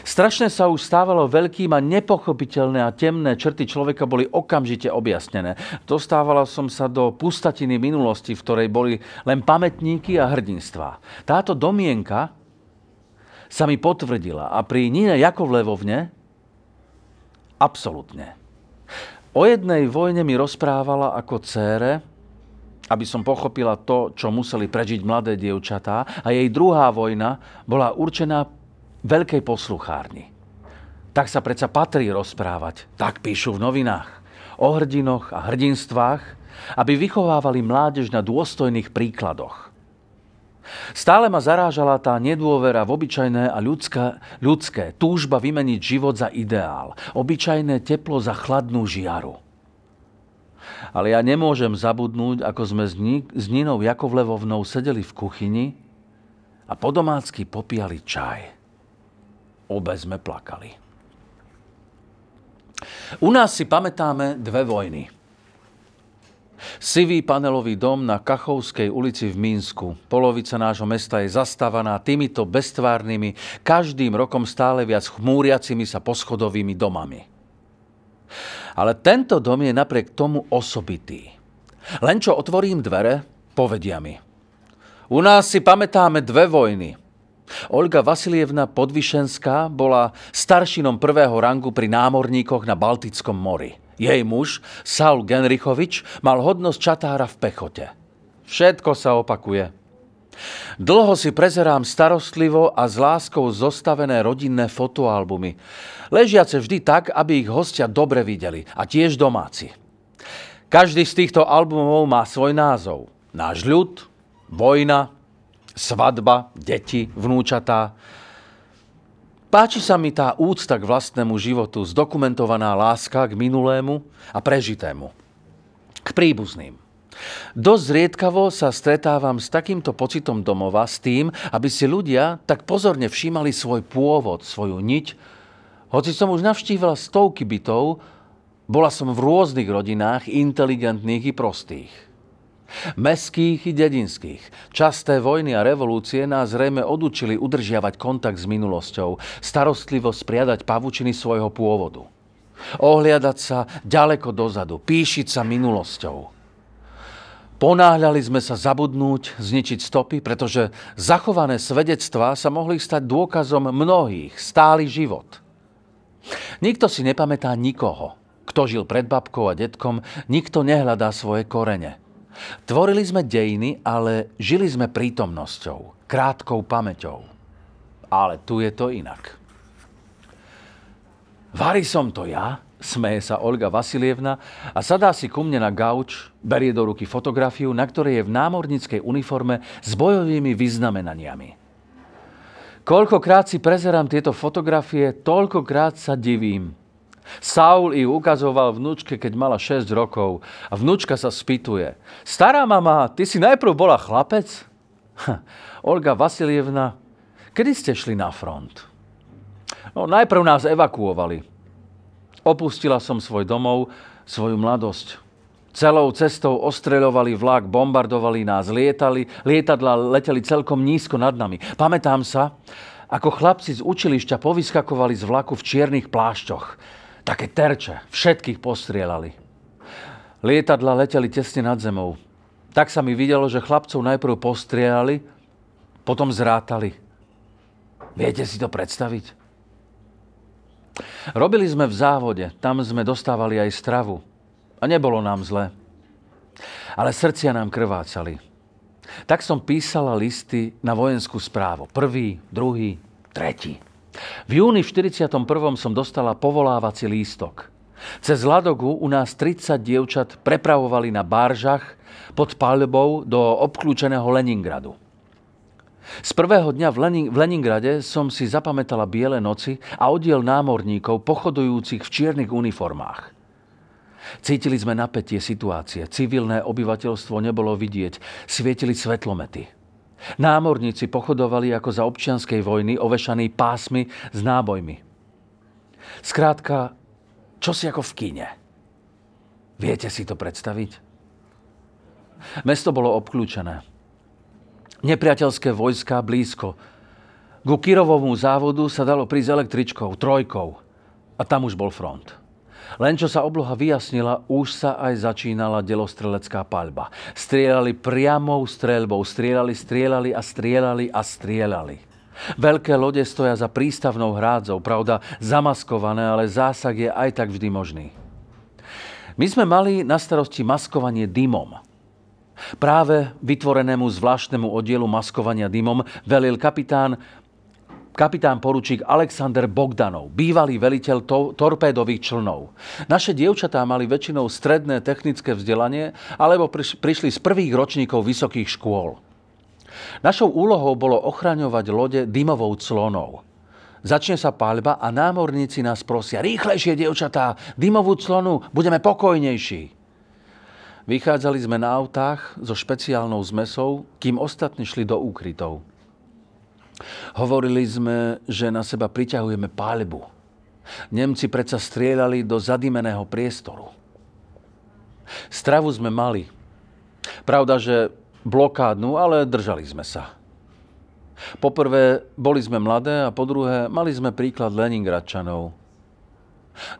Strašne sa už stávalo veľkým a nepochopiteľné a temné črty človeka boli okamžite objasnené. Dostávala som sa do pustatiny minulosti, v ktorej boli len pamätníky a hrdinstvá. Táto domienka sa mi potvrdila a pri Nine Jakovlevovne absolútne. O jednej vojne mi rozprávala ako cére, aby som pochopila to, čo museli prežiť mladé dievčatá a jej druhá vojna bola určená veľkej posluchárni. Tak sa predsa patrí rozprávať. Tak píšu v novinách. O hrdinoch a hrdinstvách, aby vychovávali mládež na dôstojných príkladoch. Stále ma zarážala tá nedôvera v obyčajné a ľudské, ľudské, túžba vymeniť život za ideál, obyčajné teplo za chladnú žiaru. Ale ja nemôžem zabudnúť, ako sme s, s Ninou Jakovlevovnou sedeli v kuchyni a po domácky popíjali čaj obe sme plakali. U nás si pamätáme dve vojny. Sivý panelový dom na Kachovskej ulici v Mínsku. Polovica nášho mesta je zastávaná týmito bestvárnymi, každým rokom stále viac chmúriacimi sa poschodovými domami. Ale tento dom je napriek tomu osobitý. Len čo otvorím dvere, povedia mi. U nás si pamätáme dve vojny – Olga Vasilievna Podvišenská bola staršinom prvého rangu pri námorníkoch na Baltickom mori. Jej muž, Saul Genrichovič, mal hodnosť čatára v pechote. Všetko sa opakuje. Dlho si prezerám starostlivo a s láskou zostavené rodinné fotoalbumy, ležiace vždy tak, aby ich hostia dobre videli a tiež domáci. Každý z týchto albumov má svoj názov. Náš ľud, vojna, svadba, deti, vnúčatá. Páči sa mi tá úcta k vlastnému životu, zdokumentovaná láska k minulému a prežitému. K príbuzným. Dosť zriedkavo sa stretávam s takýmto pocitom domova, s tým, aby si ľudia tak pozorne všímali svoj pôvod, svoju niť. Hoci som už navštívila stovky bytov, bola som v rôznych rodinách, inteligentných i prostých. Mestských i dedinských. Časté vojny a revolúcie nás zrejme odučili udržiavať kontakt s minulosťou, starostlivo spriadať pavučiny svojho pôvodu. Ohliadať sa ďaleko dozadu, píšiť sa minulosťou. Ponáhľali sme sa zabudnúť, zničiť stopy, pretože zachované svedectvá sa mohli stať dôkazom mnohých, stály život. Nikto si nepamätá nikoho. Kto žil pred babkou a detkom, nikto nehľadá svoje korene – Tvorili sme dejiny, ale žili sme prítomnosťou, krátkou pamäťou. Ale tu je to inak. Vari som to ja, smeje sa Olga Vasilievna a sadá si ku mne na gauč, berie do ruky fotografiu, na ktorej je v námornickej uniforme s bojovými vyznamenaniami. Koľkokrát si prezerám tieto fotografie, toľkokrát sa divím, Saul ich ukazoval vnúčke, keď mala 6 rokov. A vnúčka sa spýtuje. Stará mama, ty si najprv bola chlapec? Olga Vasilievna, kedy ste šli na front? No, najprv nás evakuovali. Opustila som svoj domov, svoju mladosť. Celou cestou ostreľovali vlak, bombardovali nás, lietali, lietadla leteli celkom nízko nad nami. Pamätám sa, ako chlapci z učilišťa povyskakovali z vlaku v čiernych plášťoch také terče. Všetkých postrielali. Lietadla leteli tesne nad zemou. Tak sa mi videlo, že chlapcov najprv postrielali, potom zrátali. Viete si to predstaviť? Robili sme v závode, tam sme dostávali aj stravu. A nebolo nám zle. Ale srdcia nám krvácali. Tak som písala listy na vojenskú správu. Prvý, druhý, tretí. V júni v 41. som dostala povolávací lístok. Cez Ladogu u nás 30 dievčat prepravovali na báržach pod palbou do obklúčeného Leningradu. Z prvého dňa v, Lenin- v Leningrade som si zapamätala biele noci a oddiel námorníkov pochodujúcich v čiernych uniformách. Cítili sme napätie situácie. Civilné obyvateľstvo nebolo vidieť. Svietili svetlomety. Námorníci pochodovali ako za občianskej vojny, ovešaní pásmy s nábojmi. Skrátka, čo si ako v kine. Viete si to predstaviť? Mesto bolo obklúčené nepriateľské vojska blízko. Ku Kirovomu závodu sa dalo prísť električkou, trojkou. A tam už bol front. Len čo sa obloha vyjasnila, už sa aj začínala delostrelecká paľba. Strieľali priamou streľbou, strieľali, strieľali a strieľali a strieľali. Veľké lode stoja za prístavnou hrádzou, pravda zamaskované, ale zásah je aj tak vždy možný. My sme mali na starosti maskovanie dymom. Práve vytvorenému zvláštnemu oddielu maskovania dymom velil kapitán kapitán poručík Alexander Bogdanov, bývalý veliteľ to- torpédových člnov. Naše dievčatá mali väčšinou stredné technické vzdelanie alebo priš- prišli z prvých ročníkov vysokých škôl. Našou úlohou bolo ochraňovať lode dymovou clonou. Začne sa paľba a námorníci nás prosia, rýchlejšie, dievčatá, dymovú clonu, budeme pokojnejší. Vychádzali sme na autách so špeciálnou zmesou, kým ostatní šli do úkrytov. Hovorili sme, že na seba priťahujeme páľbu. Nemci predsa strieľali do zadimeného priestoru. Stravu sme mali. Pravda, že blokádnu, ale držali sme sa. Poprvé, boli sme mladé a po druhé, mali sme príklad Leningradčanov.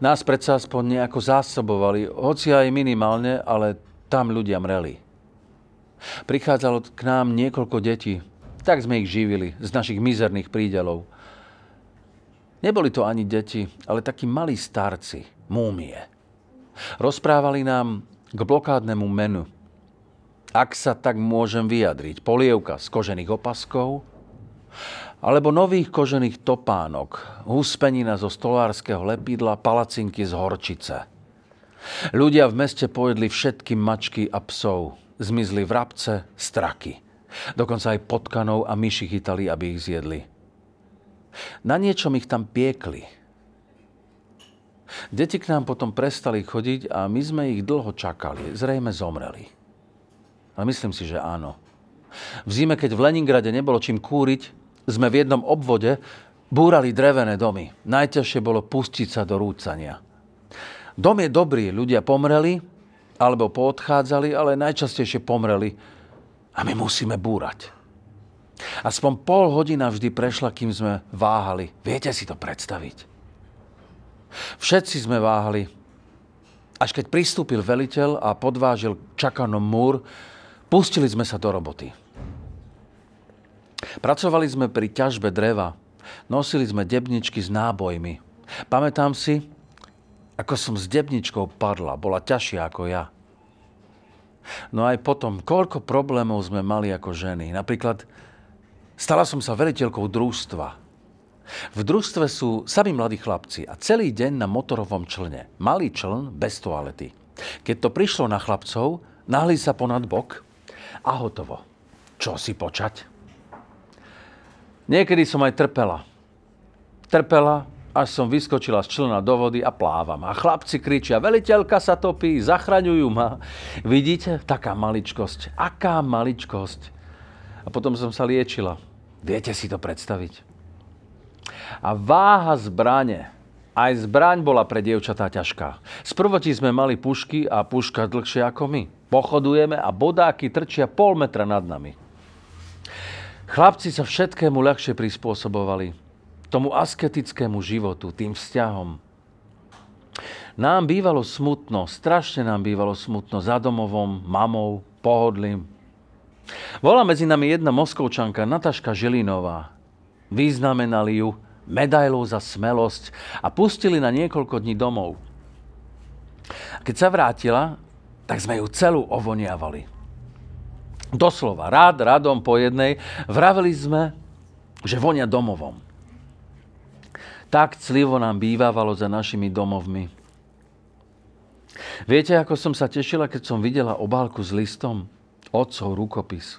Nás predsa aspoň nejako zásobovali, hoci aj minimálne, ale tam ľudia mreli. Prichádzalo k nám niekoľko detí. Tak sme ich živili z našich mizerných prídelov. Neboli to ani deti, ale takí malí starci, múmie. Rozprávali nám k blokádnemu menu. Ak sa tak môžem vyjadriť, polievka z kožených opaskov, alebo nových kožených topánok, huspenina zo stolárskeho lepidla, palacinky z horčice – Ľudia v meste pojedli všetky mačky a psov. Zmizli vrabce, straky. Dokonca aj potkanov a myši chytali, aby ich zjedli. Na niečom ich tam piekli. Deti k nám potom prestali chodiť a my sme ich dlho čakali. Zrejme zomreli. Ale myslím si, že áno. V zime, keď v Leningrade nebolo čím kúriť, sme v jednom obvode búrali drevené domy. Najťažšie bolo pustiť sa do rúcania. Dom je dobrý, ľudia pomreli alebo poodchádzali, ale najčastejšie pomreli a my musíme búrať. Aspoň pol hodina vždy prešla, kým sme váhali. Viete si to predstaviť? Všetci sme váhali. Až keď pristúpil veliteľ a podvážil čakanom múr, pustili sme sa do roboty. Pracovali sme pri ťažbe dreva. Nosili sme debničky s nábojmi. Pamätám si, ako som s debničkou padla, bola ťažšia ako ja. No aj potom, koľko problémov sme mali ako ženy. Napríklad, stala som sa veliteľkou družstva. V družstve sú sami mladí chlapci a celý deň na motorovom člne. Malý čln bez toalety. Keď to prišlo na chlapcov, nahli sa ponad bok a hotovo. Čo si počať? Niekedy som aj trpela. Trpela, až som vyskočila z člna do vody a plávam. A chlapci kričia, veliteľka sa topí, zachraňujú ma. Vidíte, taká maličkosť. Aká maličkosť. A potom som sa liečila. Viete si to predstaviť? A váha zbrane. Aj zbraň bola pre dievčatá ťažká. Sprvoti sme mali pušky a puška dlhšie ako my. Pochodujeme a bodáky trčia pol metra nad nami. Chlapci sa všetkému ľahšie prispôsobovali tomu asketickému životu, tým vzťahom. Nám bývalo smutno, strašne nám bývalo smutno za domovom, mamou, pohodlím. Bola medzi nami jedna moskovčanka, Nataška Želinová. Vyznamenali ju medailu za smelosť a pustili na niekoľko dní domov. Keď sa vrátila, tak sme ju celú ovoniavali. Doslova, rád, radom po jednej, vraveli sme, že vonia domovom. Tak clivo nám bývávalo za našimi domovmi. Viete, ako som sa tešila, keď som videla obálku s listom? Otcov rukopis.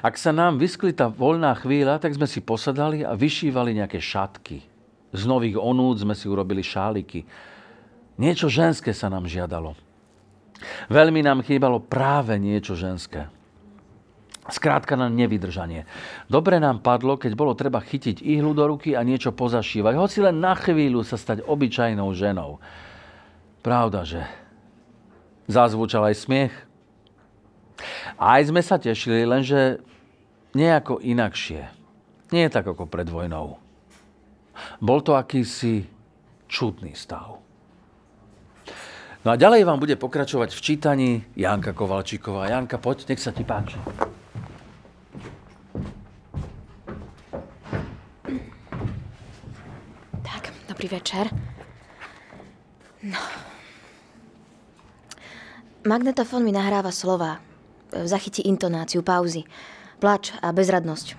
Ak sa nám vyskli tá voľná chvíľa, tak sme si posadali a vyšívali nejaké šatky. Z nových onúd sme si urobili šáliky. Niečo ženské sa nám žiadalo. Veľmi nám chýbalo práve niečo ženské. Skrátka na nevydržanie. Dobre nám padlo, keď bolo treba chytiť ihlu do ruky a niečo pozašívať, hoci len na chvíľu sa stať obyčajnou ženou. Pravda, že zazvučal aj smiech, aj sme sa tešili, lenže nejako inakšie. Nie tak ako pred vojnou. Bol to akýsi čudný stav. No a ďalej vám bude pokračovať v čítaní Janka Kovalčíková. Janka, poď, nech sa ti páči. Dobrý večer. No. Magnetofón mi nahráva slova, zachytí intonáciu, pauzy, plač a bezradnosť.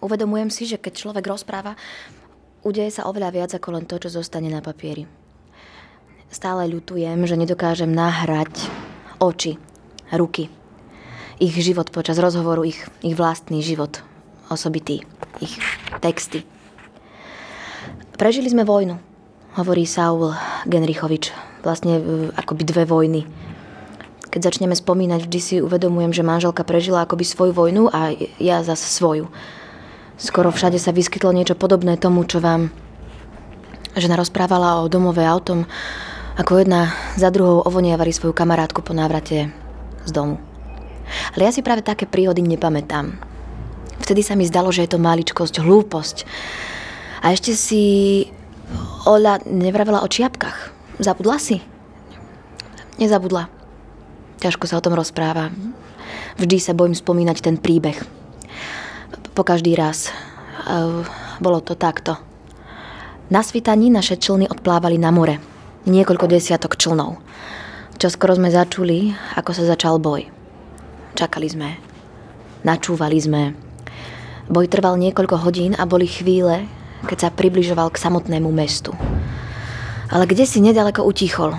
Uvedomujem si, že keď človek rozpráva, udeje sa oveľa viac ako len to, čo zostane na papieri. Stále ľutujem, že nedokážem nahrať oči, ruky, ich život počas rozhovoru, ich, ich vlastný život, osobitý, ich texty. Prežili sme vojnu, hovorí Saul Genrichovič. Vlastne e, akoby dve vojny keď začneme spomínať, vždy si uvedomujem, že manželka prežila akoby svoju vojnu a ja zase svoju. Skoro všade sa vyskytlo niečo podobné tomu, čo vám žena rozprávala o domove a o tom, ako jedna za druhou ovoniavali svoju kamarátku po návrate z domu. Ale ja si práve také príhody nepamätám. Vtedy sa mi zdalo, že je to maličkosť, hlúposť. A ešte si Ola nevravela o čiapkach. Zabudla si? Nezabudla. Ťažko sa o tom rozpráva. Vždy sa bojím spomínať ten príbeh. Po každý raz. Bolo to takto. Na svitaní naše člny odplávali na more. Niekoľko desiatok člnov. Čo skoro sme začuli, ako sa začal boj. Čakali sme. Načúvali sme. Boj trval niekoľko hodín a boli chvíle, keď sa približoval k samotnému mestu. Ale kde si nedaleko utichol,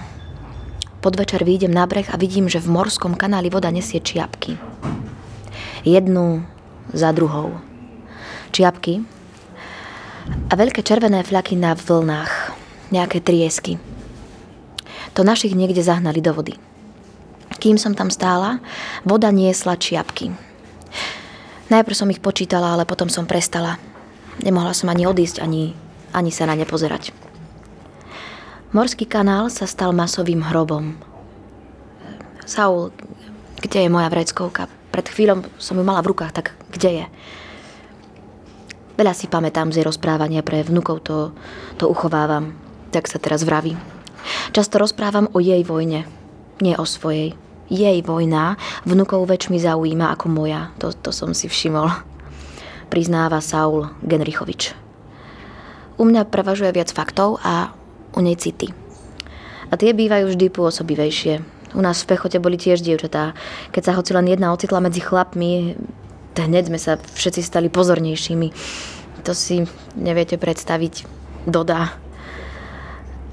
podvečer výjdem na breh a vidím, že v morskom kanáli voda nesie čiapky. Jednu za druhou. Čiapky a veľké červené fľaky na vlnách. Nejaké triesky. To našich niekde zahnali do vody. Kým som tam stála, voda niesla čiapky. Najprv som ich počítala, ale potom som prestala. Nemohla som ani odísť, ani, ani sa na ne pozerať. Morský kanál sa stal masovým hrobom. Saul, kde je moja vreckovka? Pred chvíľom som ju mala v rukách, tak kde je? Veľa si pamätám z jej rozprávania pre vnukov, to, to uchovávam. Tak sa teraz vraví. Často rozprávam o jej vojne, nie o svojej. Jej vojna vnukov väčšmi zaujíma ako moja. To, to som si všimol. Priznáva Saul Genrichovič. U mňa prevažuje viac faktov a u nej city. A tie bývajú vždy pôsobivejšie. U nás v pechote boli tiež dievčatá. Keď sa hoci len jedna ocitla medzi chlapmi, hneď sme sa všetci stali pozornejšími. To si neviete predstaviť. Dodá.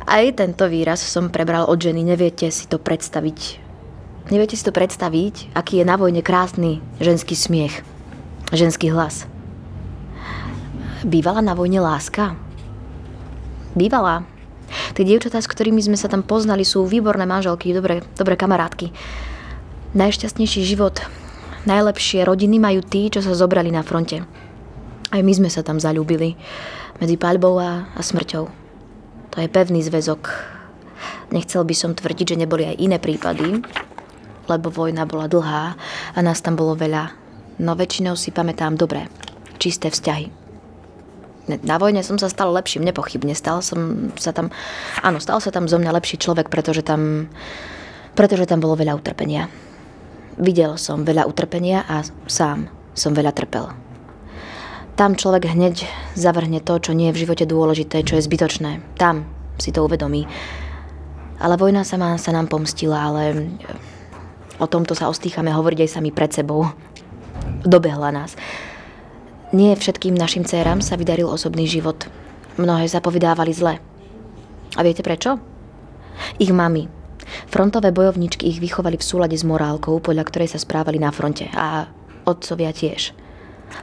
Aj tento výraz som prebral od ženy. Neviete si to predstaviť. Neviete si to predstaviť, aký je na vojne krásny ženský smiech. Ženský hlas. Bývala na vojne láska? Bývala. Tie dievčatá, s ktorými sme sa tam poznali, sú výborné manželky, dobré, dobré kamarátky. Najšťastnejší život, najlepšie rodiny majú tí, čo sa zobrali na fronte. Aj my sme sa tam zalúbili. Medzi paľbou a, a smrťou. To je pevný zväzok. Nechcel by som tvrdiť, že neboli aj iné prípady, lebo vojna bola dlhá a nás tam bolo veľa. No väčšinou si pamätám dobre, čisté vzťahy na vojne som sa stal lepším, nepochybne. Stal som sa tam, áno, stal sa tam zo mňa lepší človek, pretože tam, pretože tam bolo veľa utrpenia. Videl som veľa utrpenia a sám som veľa trpel. Tam človek hneď zavrhne to, čo nie je v živote dôležité, čo je zbytočné. Tam si to uvedomí. Ale vojna sama sa nám pomstila, ale o tomto sa ostýchame hovoriť aj sami pred sebou. Dobehla nás. Nie všetkým našim dcerám sa vydaril osobný život. Mnohé sa povydávali zle. A viete prečo? Ich mami. Frontové bojovničky ich vychovali v súlade s morálkou, podľa ktorej sa správali na fronte. A otcovia tiež.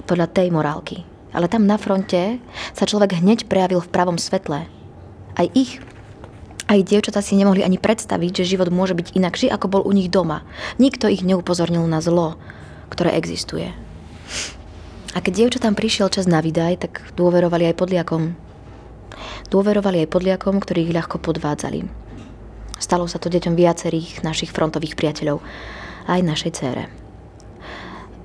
Podľa tej morálky. Ale tam na fronte sa človek hneď prejavil v pravom svetle. Aj ich aj dievčatá si nemohli ani predstaviť, že život môže byť inakší, ako bol u nich doma. Nikto ich neupozornil na zlo, ktoré existuje. A keď dievčatám prišiel čas na vydaj, tak dôverovali aj podliakom. Dôverovali aj podliakom, ktorí ich ľahko podvádzali. Stalo sa to deťom viacerých našich frontových priateľov, aj našej cére.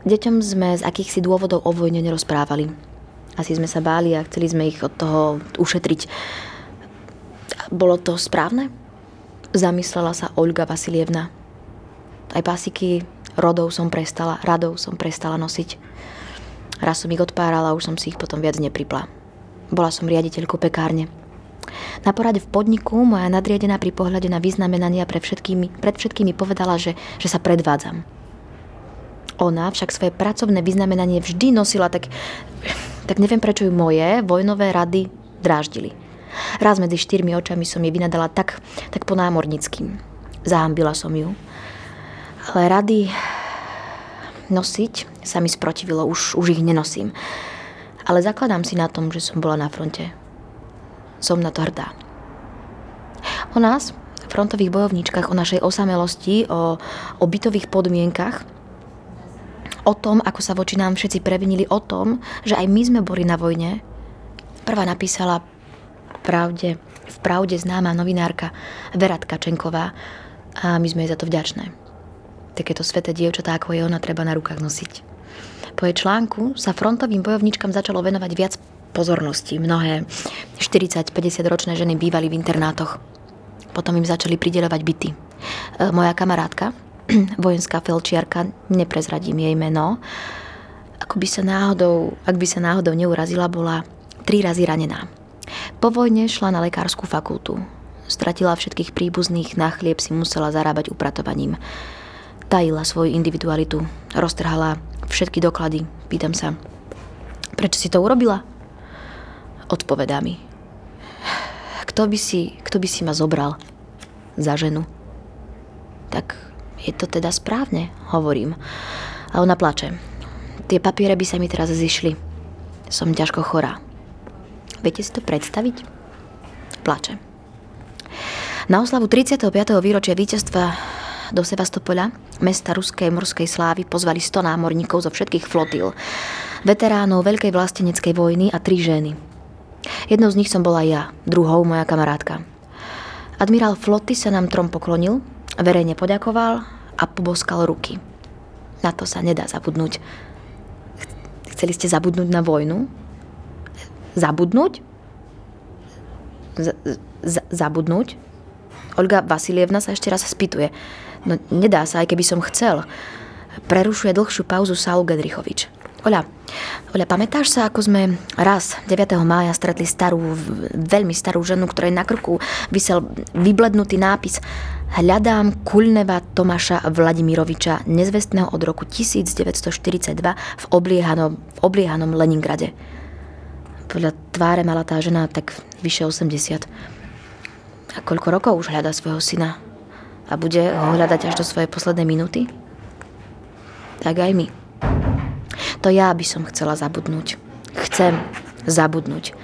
Deťom sme z akýchsi dôvodov o vojne nerozprávali. Asi sme sa báli a chceli sme ich od toho ušetriť bolo to správne? Zamyslela sa Olga Vasilievna. Aj pasiky rodov som prestala, radov som prestala nosiť. Raz som ich odpárala, už som si ich potom viac nepripla. Bola som riaditeľkou pekárne. Na porade v podniku moja nadriadená pri pohľade na vyznamenania pre všetkými, pred všetkými povedala, že, že sa predvádzam. Ona však svoje pracovné vyznamenanie vždy nosila, tak, tak neviem prečo ju moje vojnové rady dráždili. Raz medzi štyrmi očami som jej vynadala tak, tak po námornickým. Zahambila som ju. Ale rady nosiť sa mi sprotivilo, už, už ich nenosím. Ale zakladám si na tom, že som bola na fronte. Som na to hrdá. O nás, frontových bojovníčkach, o našej osamelosti, o, o bytových podmienkach, o tom, ako sa voči nám všetci previnili, o tom, že aj my sme boli na vojne, prvá napísala pravde, v pravde známa novinárka Vera Tkačenková a my sme jej za to vďačné. Takéto sveté dievčatá, ako je ona, treba na rukách nosiť. Po jej článku sa frontovým bojovničkám začalo venovať viac pozornosti. Mnohé 40-50 ročné ženy bývali v internátoch. Potom im začali prideľovať byty. E, moja kamarátka, vojenská felčiarka, neprezradím jej meno, ako by sa náhodou, ak by sa náhodou neurazila, bola tri razy ranená. Po vojne šla na lekárskú fakultu. Stratila všetkých príbuzných, na chlieb si musela zarábať upratovaním. Tajila svoju individualitu, roztrhala všetky doklady. Pýtam sa, prečo si to urobila? Odpovedá mi. Kto by si, kto by si ma zobral za ženu? Tak je to teda správne, hovorím. A ona plače. Tie papiere by sa mi teraz zišli. Som ťažko chorá. Viete si to predstaviť? Plače. Na oslavu 35. výročia víťazstva do Sevastopola, mesta ruskej morskej slávy, pozvali 100 námorníkov zo všetkých flotil, veteránov Veľkej vlasteneckej vojny a tri ženy. Jednou z nich som bola ja, druhou moja kamarátka. Admirál floty sa nám trom poklonil, verejne poďakoval a poboskal ruky. Na to sa nedá zabudnúť. Chceli ste zabudnúť na vojnu? Zabudnúť? Z- z- zabudnúť? Olga Vasilievna sa ešte raz spýtuje. No nedá sa, aj keby som chcel. Prerušuje dlhšiu pauzu Saul Gedrichovič. Oľa, Oľa, pamätáš sa, ako sme raz 9. mája stretli starú, veľmi starú ženu, ktorej na krku vysel vyblednutý nápis Hľadám Kulneva Tomáša Vladimiroviča, nezvestného od roku 1942 v obliehanom, v obliehanom Leningrade. Podľa tváre mala tá žena tak vyše 80. A koľko rokov už hľadá svojho syna? A bude ho hľadať až do svojej poslednej minúty? Tak aj my. To ja by som chcela zabudnúť. Chcem zabudnúť.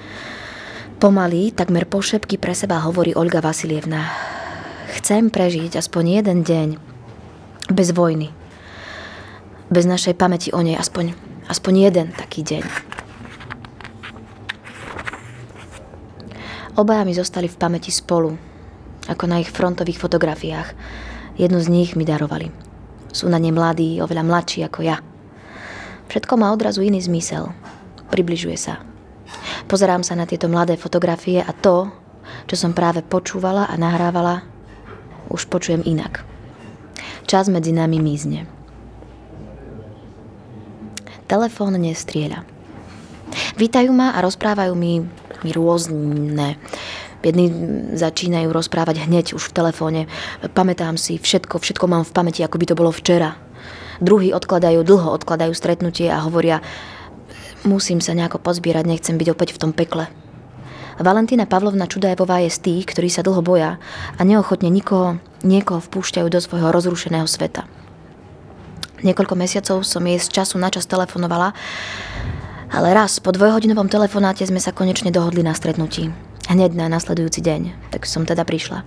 Pomaly, takmer po šepky pre seba hovorí Olga Vasilievna. Chcem prežiť aspoň jeden deň bez vojny. Bez našej pamäti o nej aspoň, aspoň jeden taký deň. Obaja mi zostali v pamäti spolu, ako na ich frontových fotografiách. Jednu z nich mi darovali. Sú na ne mladí, oveľa mladší ako ja. Všetko má odrazu iný zmysel. Približuje sa. Pozerám sa na tieto mladé fotografie a to, čo som práve počúvala a nahrávala, už počujem inak. Čas medzi nami mizne. Telefón nestrieľa. Vítajú ma a rozprávajú mi, mi rôzne. Jedni začínajú rozprávať hneď už v telefóne. Pamätám si všetko, všetko mám v pamäti, ako by to bolo včera. Druhí odkladajú, dlho odkladajú stretnutie a hovoria, musím sa nejako pozbierať, nechcem byť opäť v tom pekle. Valentína Pavlovna Čudajevová je z tých, ktorí sa dlho boja a neochotne nikoho, niekoho vpúšťajú do svojho rozrušeného sveta. Niekoľko mesiacov som jej z času na čas telefonovala, ale raz po dvojhodinovom telefonáte sme sa konečne dohodli na stretnutí. Hneď na nasledujúci deň, tak som teda prišla.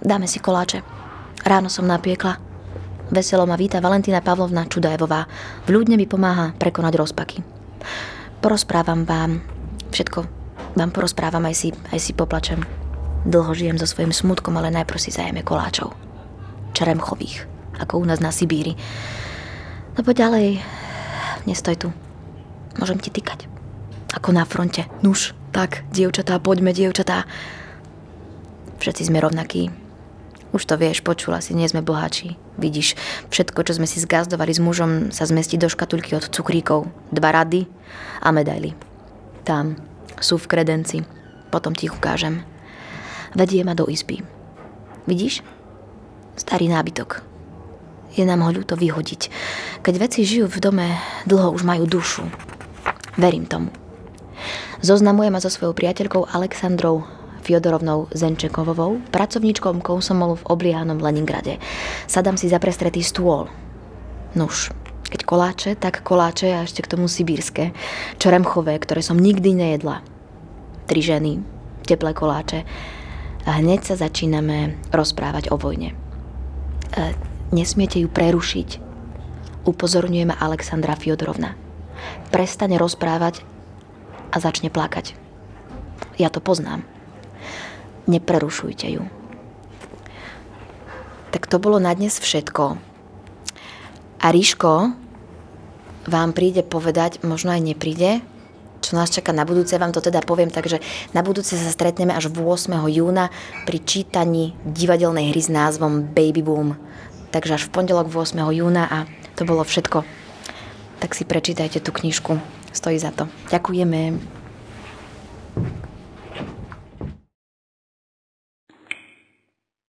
Dáme si koláče. Ráno som napiekla. Veselo ma víta Valentína Pavlovna Čudajevová. Vľúdne mi pomáha prekonať rozpaky. Porozprávam vám všetko. Vám porozprávam, aj si, aj si poplačem. Dlho žijem so svojím smutkom, ale najprv si zajeme koláčov. Čeremchových, ako u nás na Sibíri. No poď ďalej. Nestoj tu. Môžem ti tykať. Ako na fronte. Nuž, tak, dievčatá, poďme, dievčatá. Všetci sme rovnakí. Už to vieš, počula si, nie sme boháči. Vidíš, všetko, čo sme si zgazdovali s mužom, sa zmestí do škatulky od cukríkov. Dva rady a medaily. Tam sú v kredenci. Potom ti ich ukážem. Vedie ma do izby. Vidíš? Starý nábytok. Je nám ho ľúto vyhodiť. Keď veci žijú v dome, dlho už majú dušu. Verím tomu. Zoznamuje ma so svojou priateľkou Alexandrou Fiodorovnou Zenčekovovou, pracovníčkou komsomolu v obliehanom Leningrade. Sadám si za prestretý stôl. Nuž, keď koláče, tak koláče a ešte k tomu sibírske. Čeremchové, ktoré som nikdy nejedla. Tri ženy, teplé koláče. A hneď sa začíname rozprávať o vojne. E, nesmiete ju prerušiť. Upozorňuje ma Alexandra Fiodorovna. Prestane rozprávať a začne plakať. Ja to poznám. Neprerušujte ju. Tak to bolo na dnes všetko. A Ríško vám príde povedať, možno aj nepríde, čo nás čaká na budúce, vám to teda poviem, takže na budúce sa stretneme až 8. júna pri čítaní divadelnej hry s názvom Baby Boom. Takže až v pondelok 8. júna a to bolo všetko. Tak si prečítajte tú knižku. Stojí za to. Ďakujeme.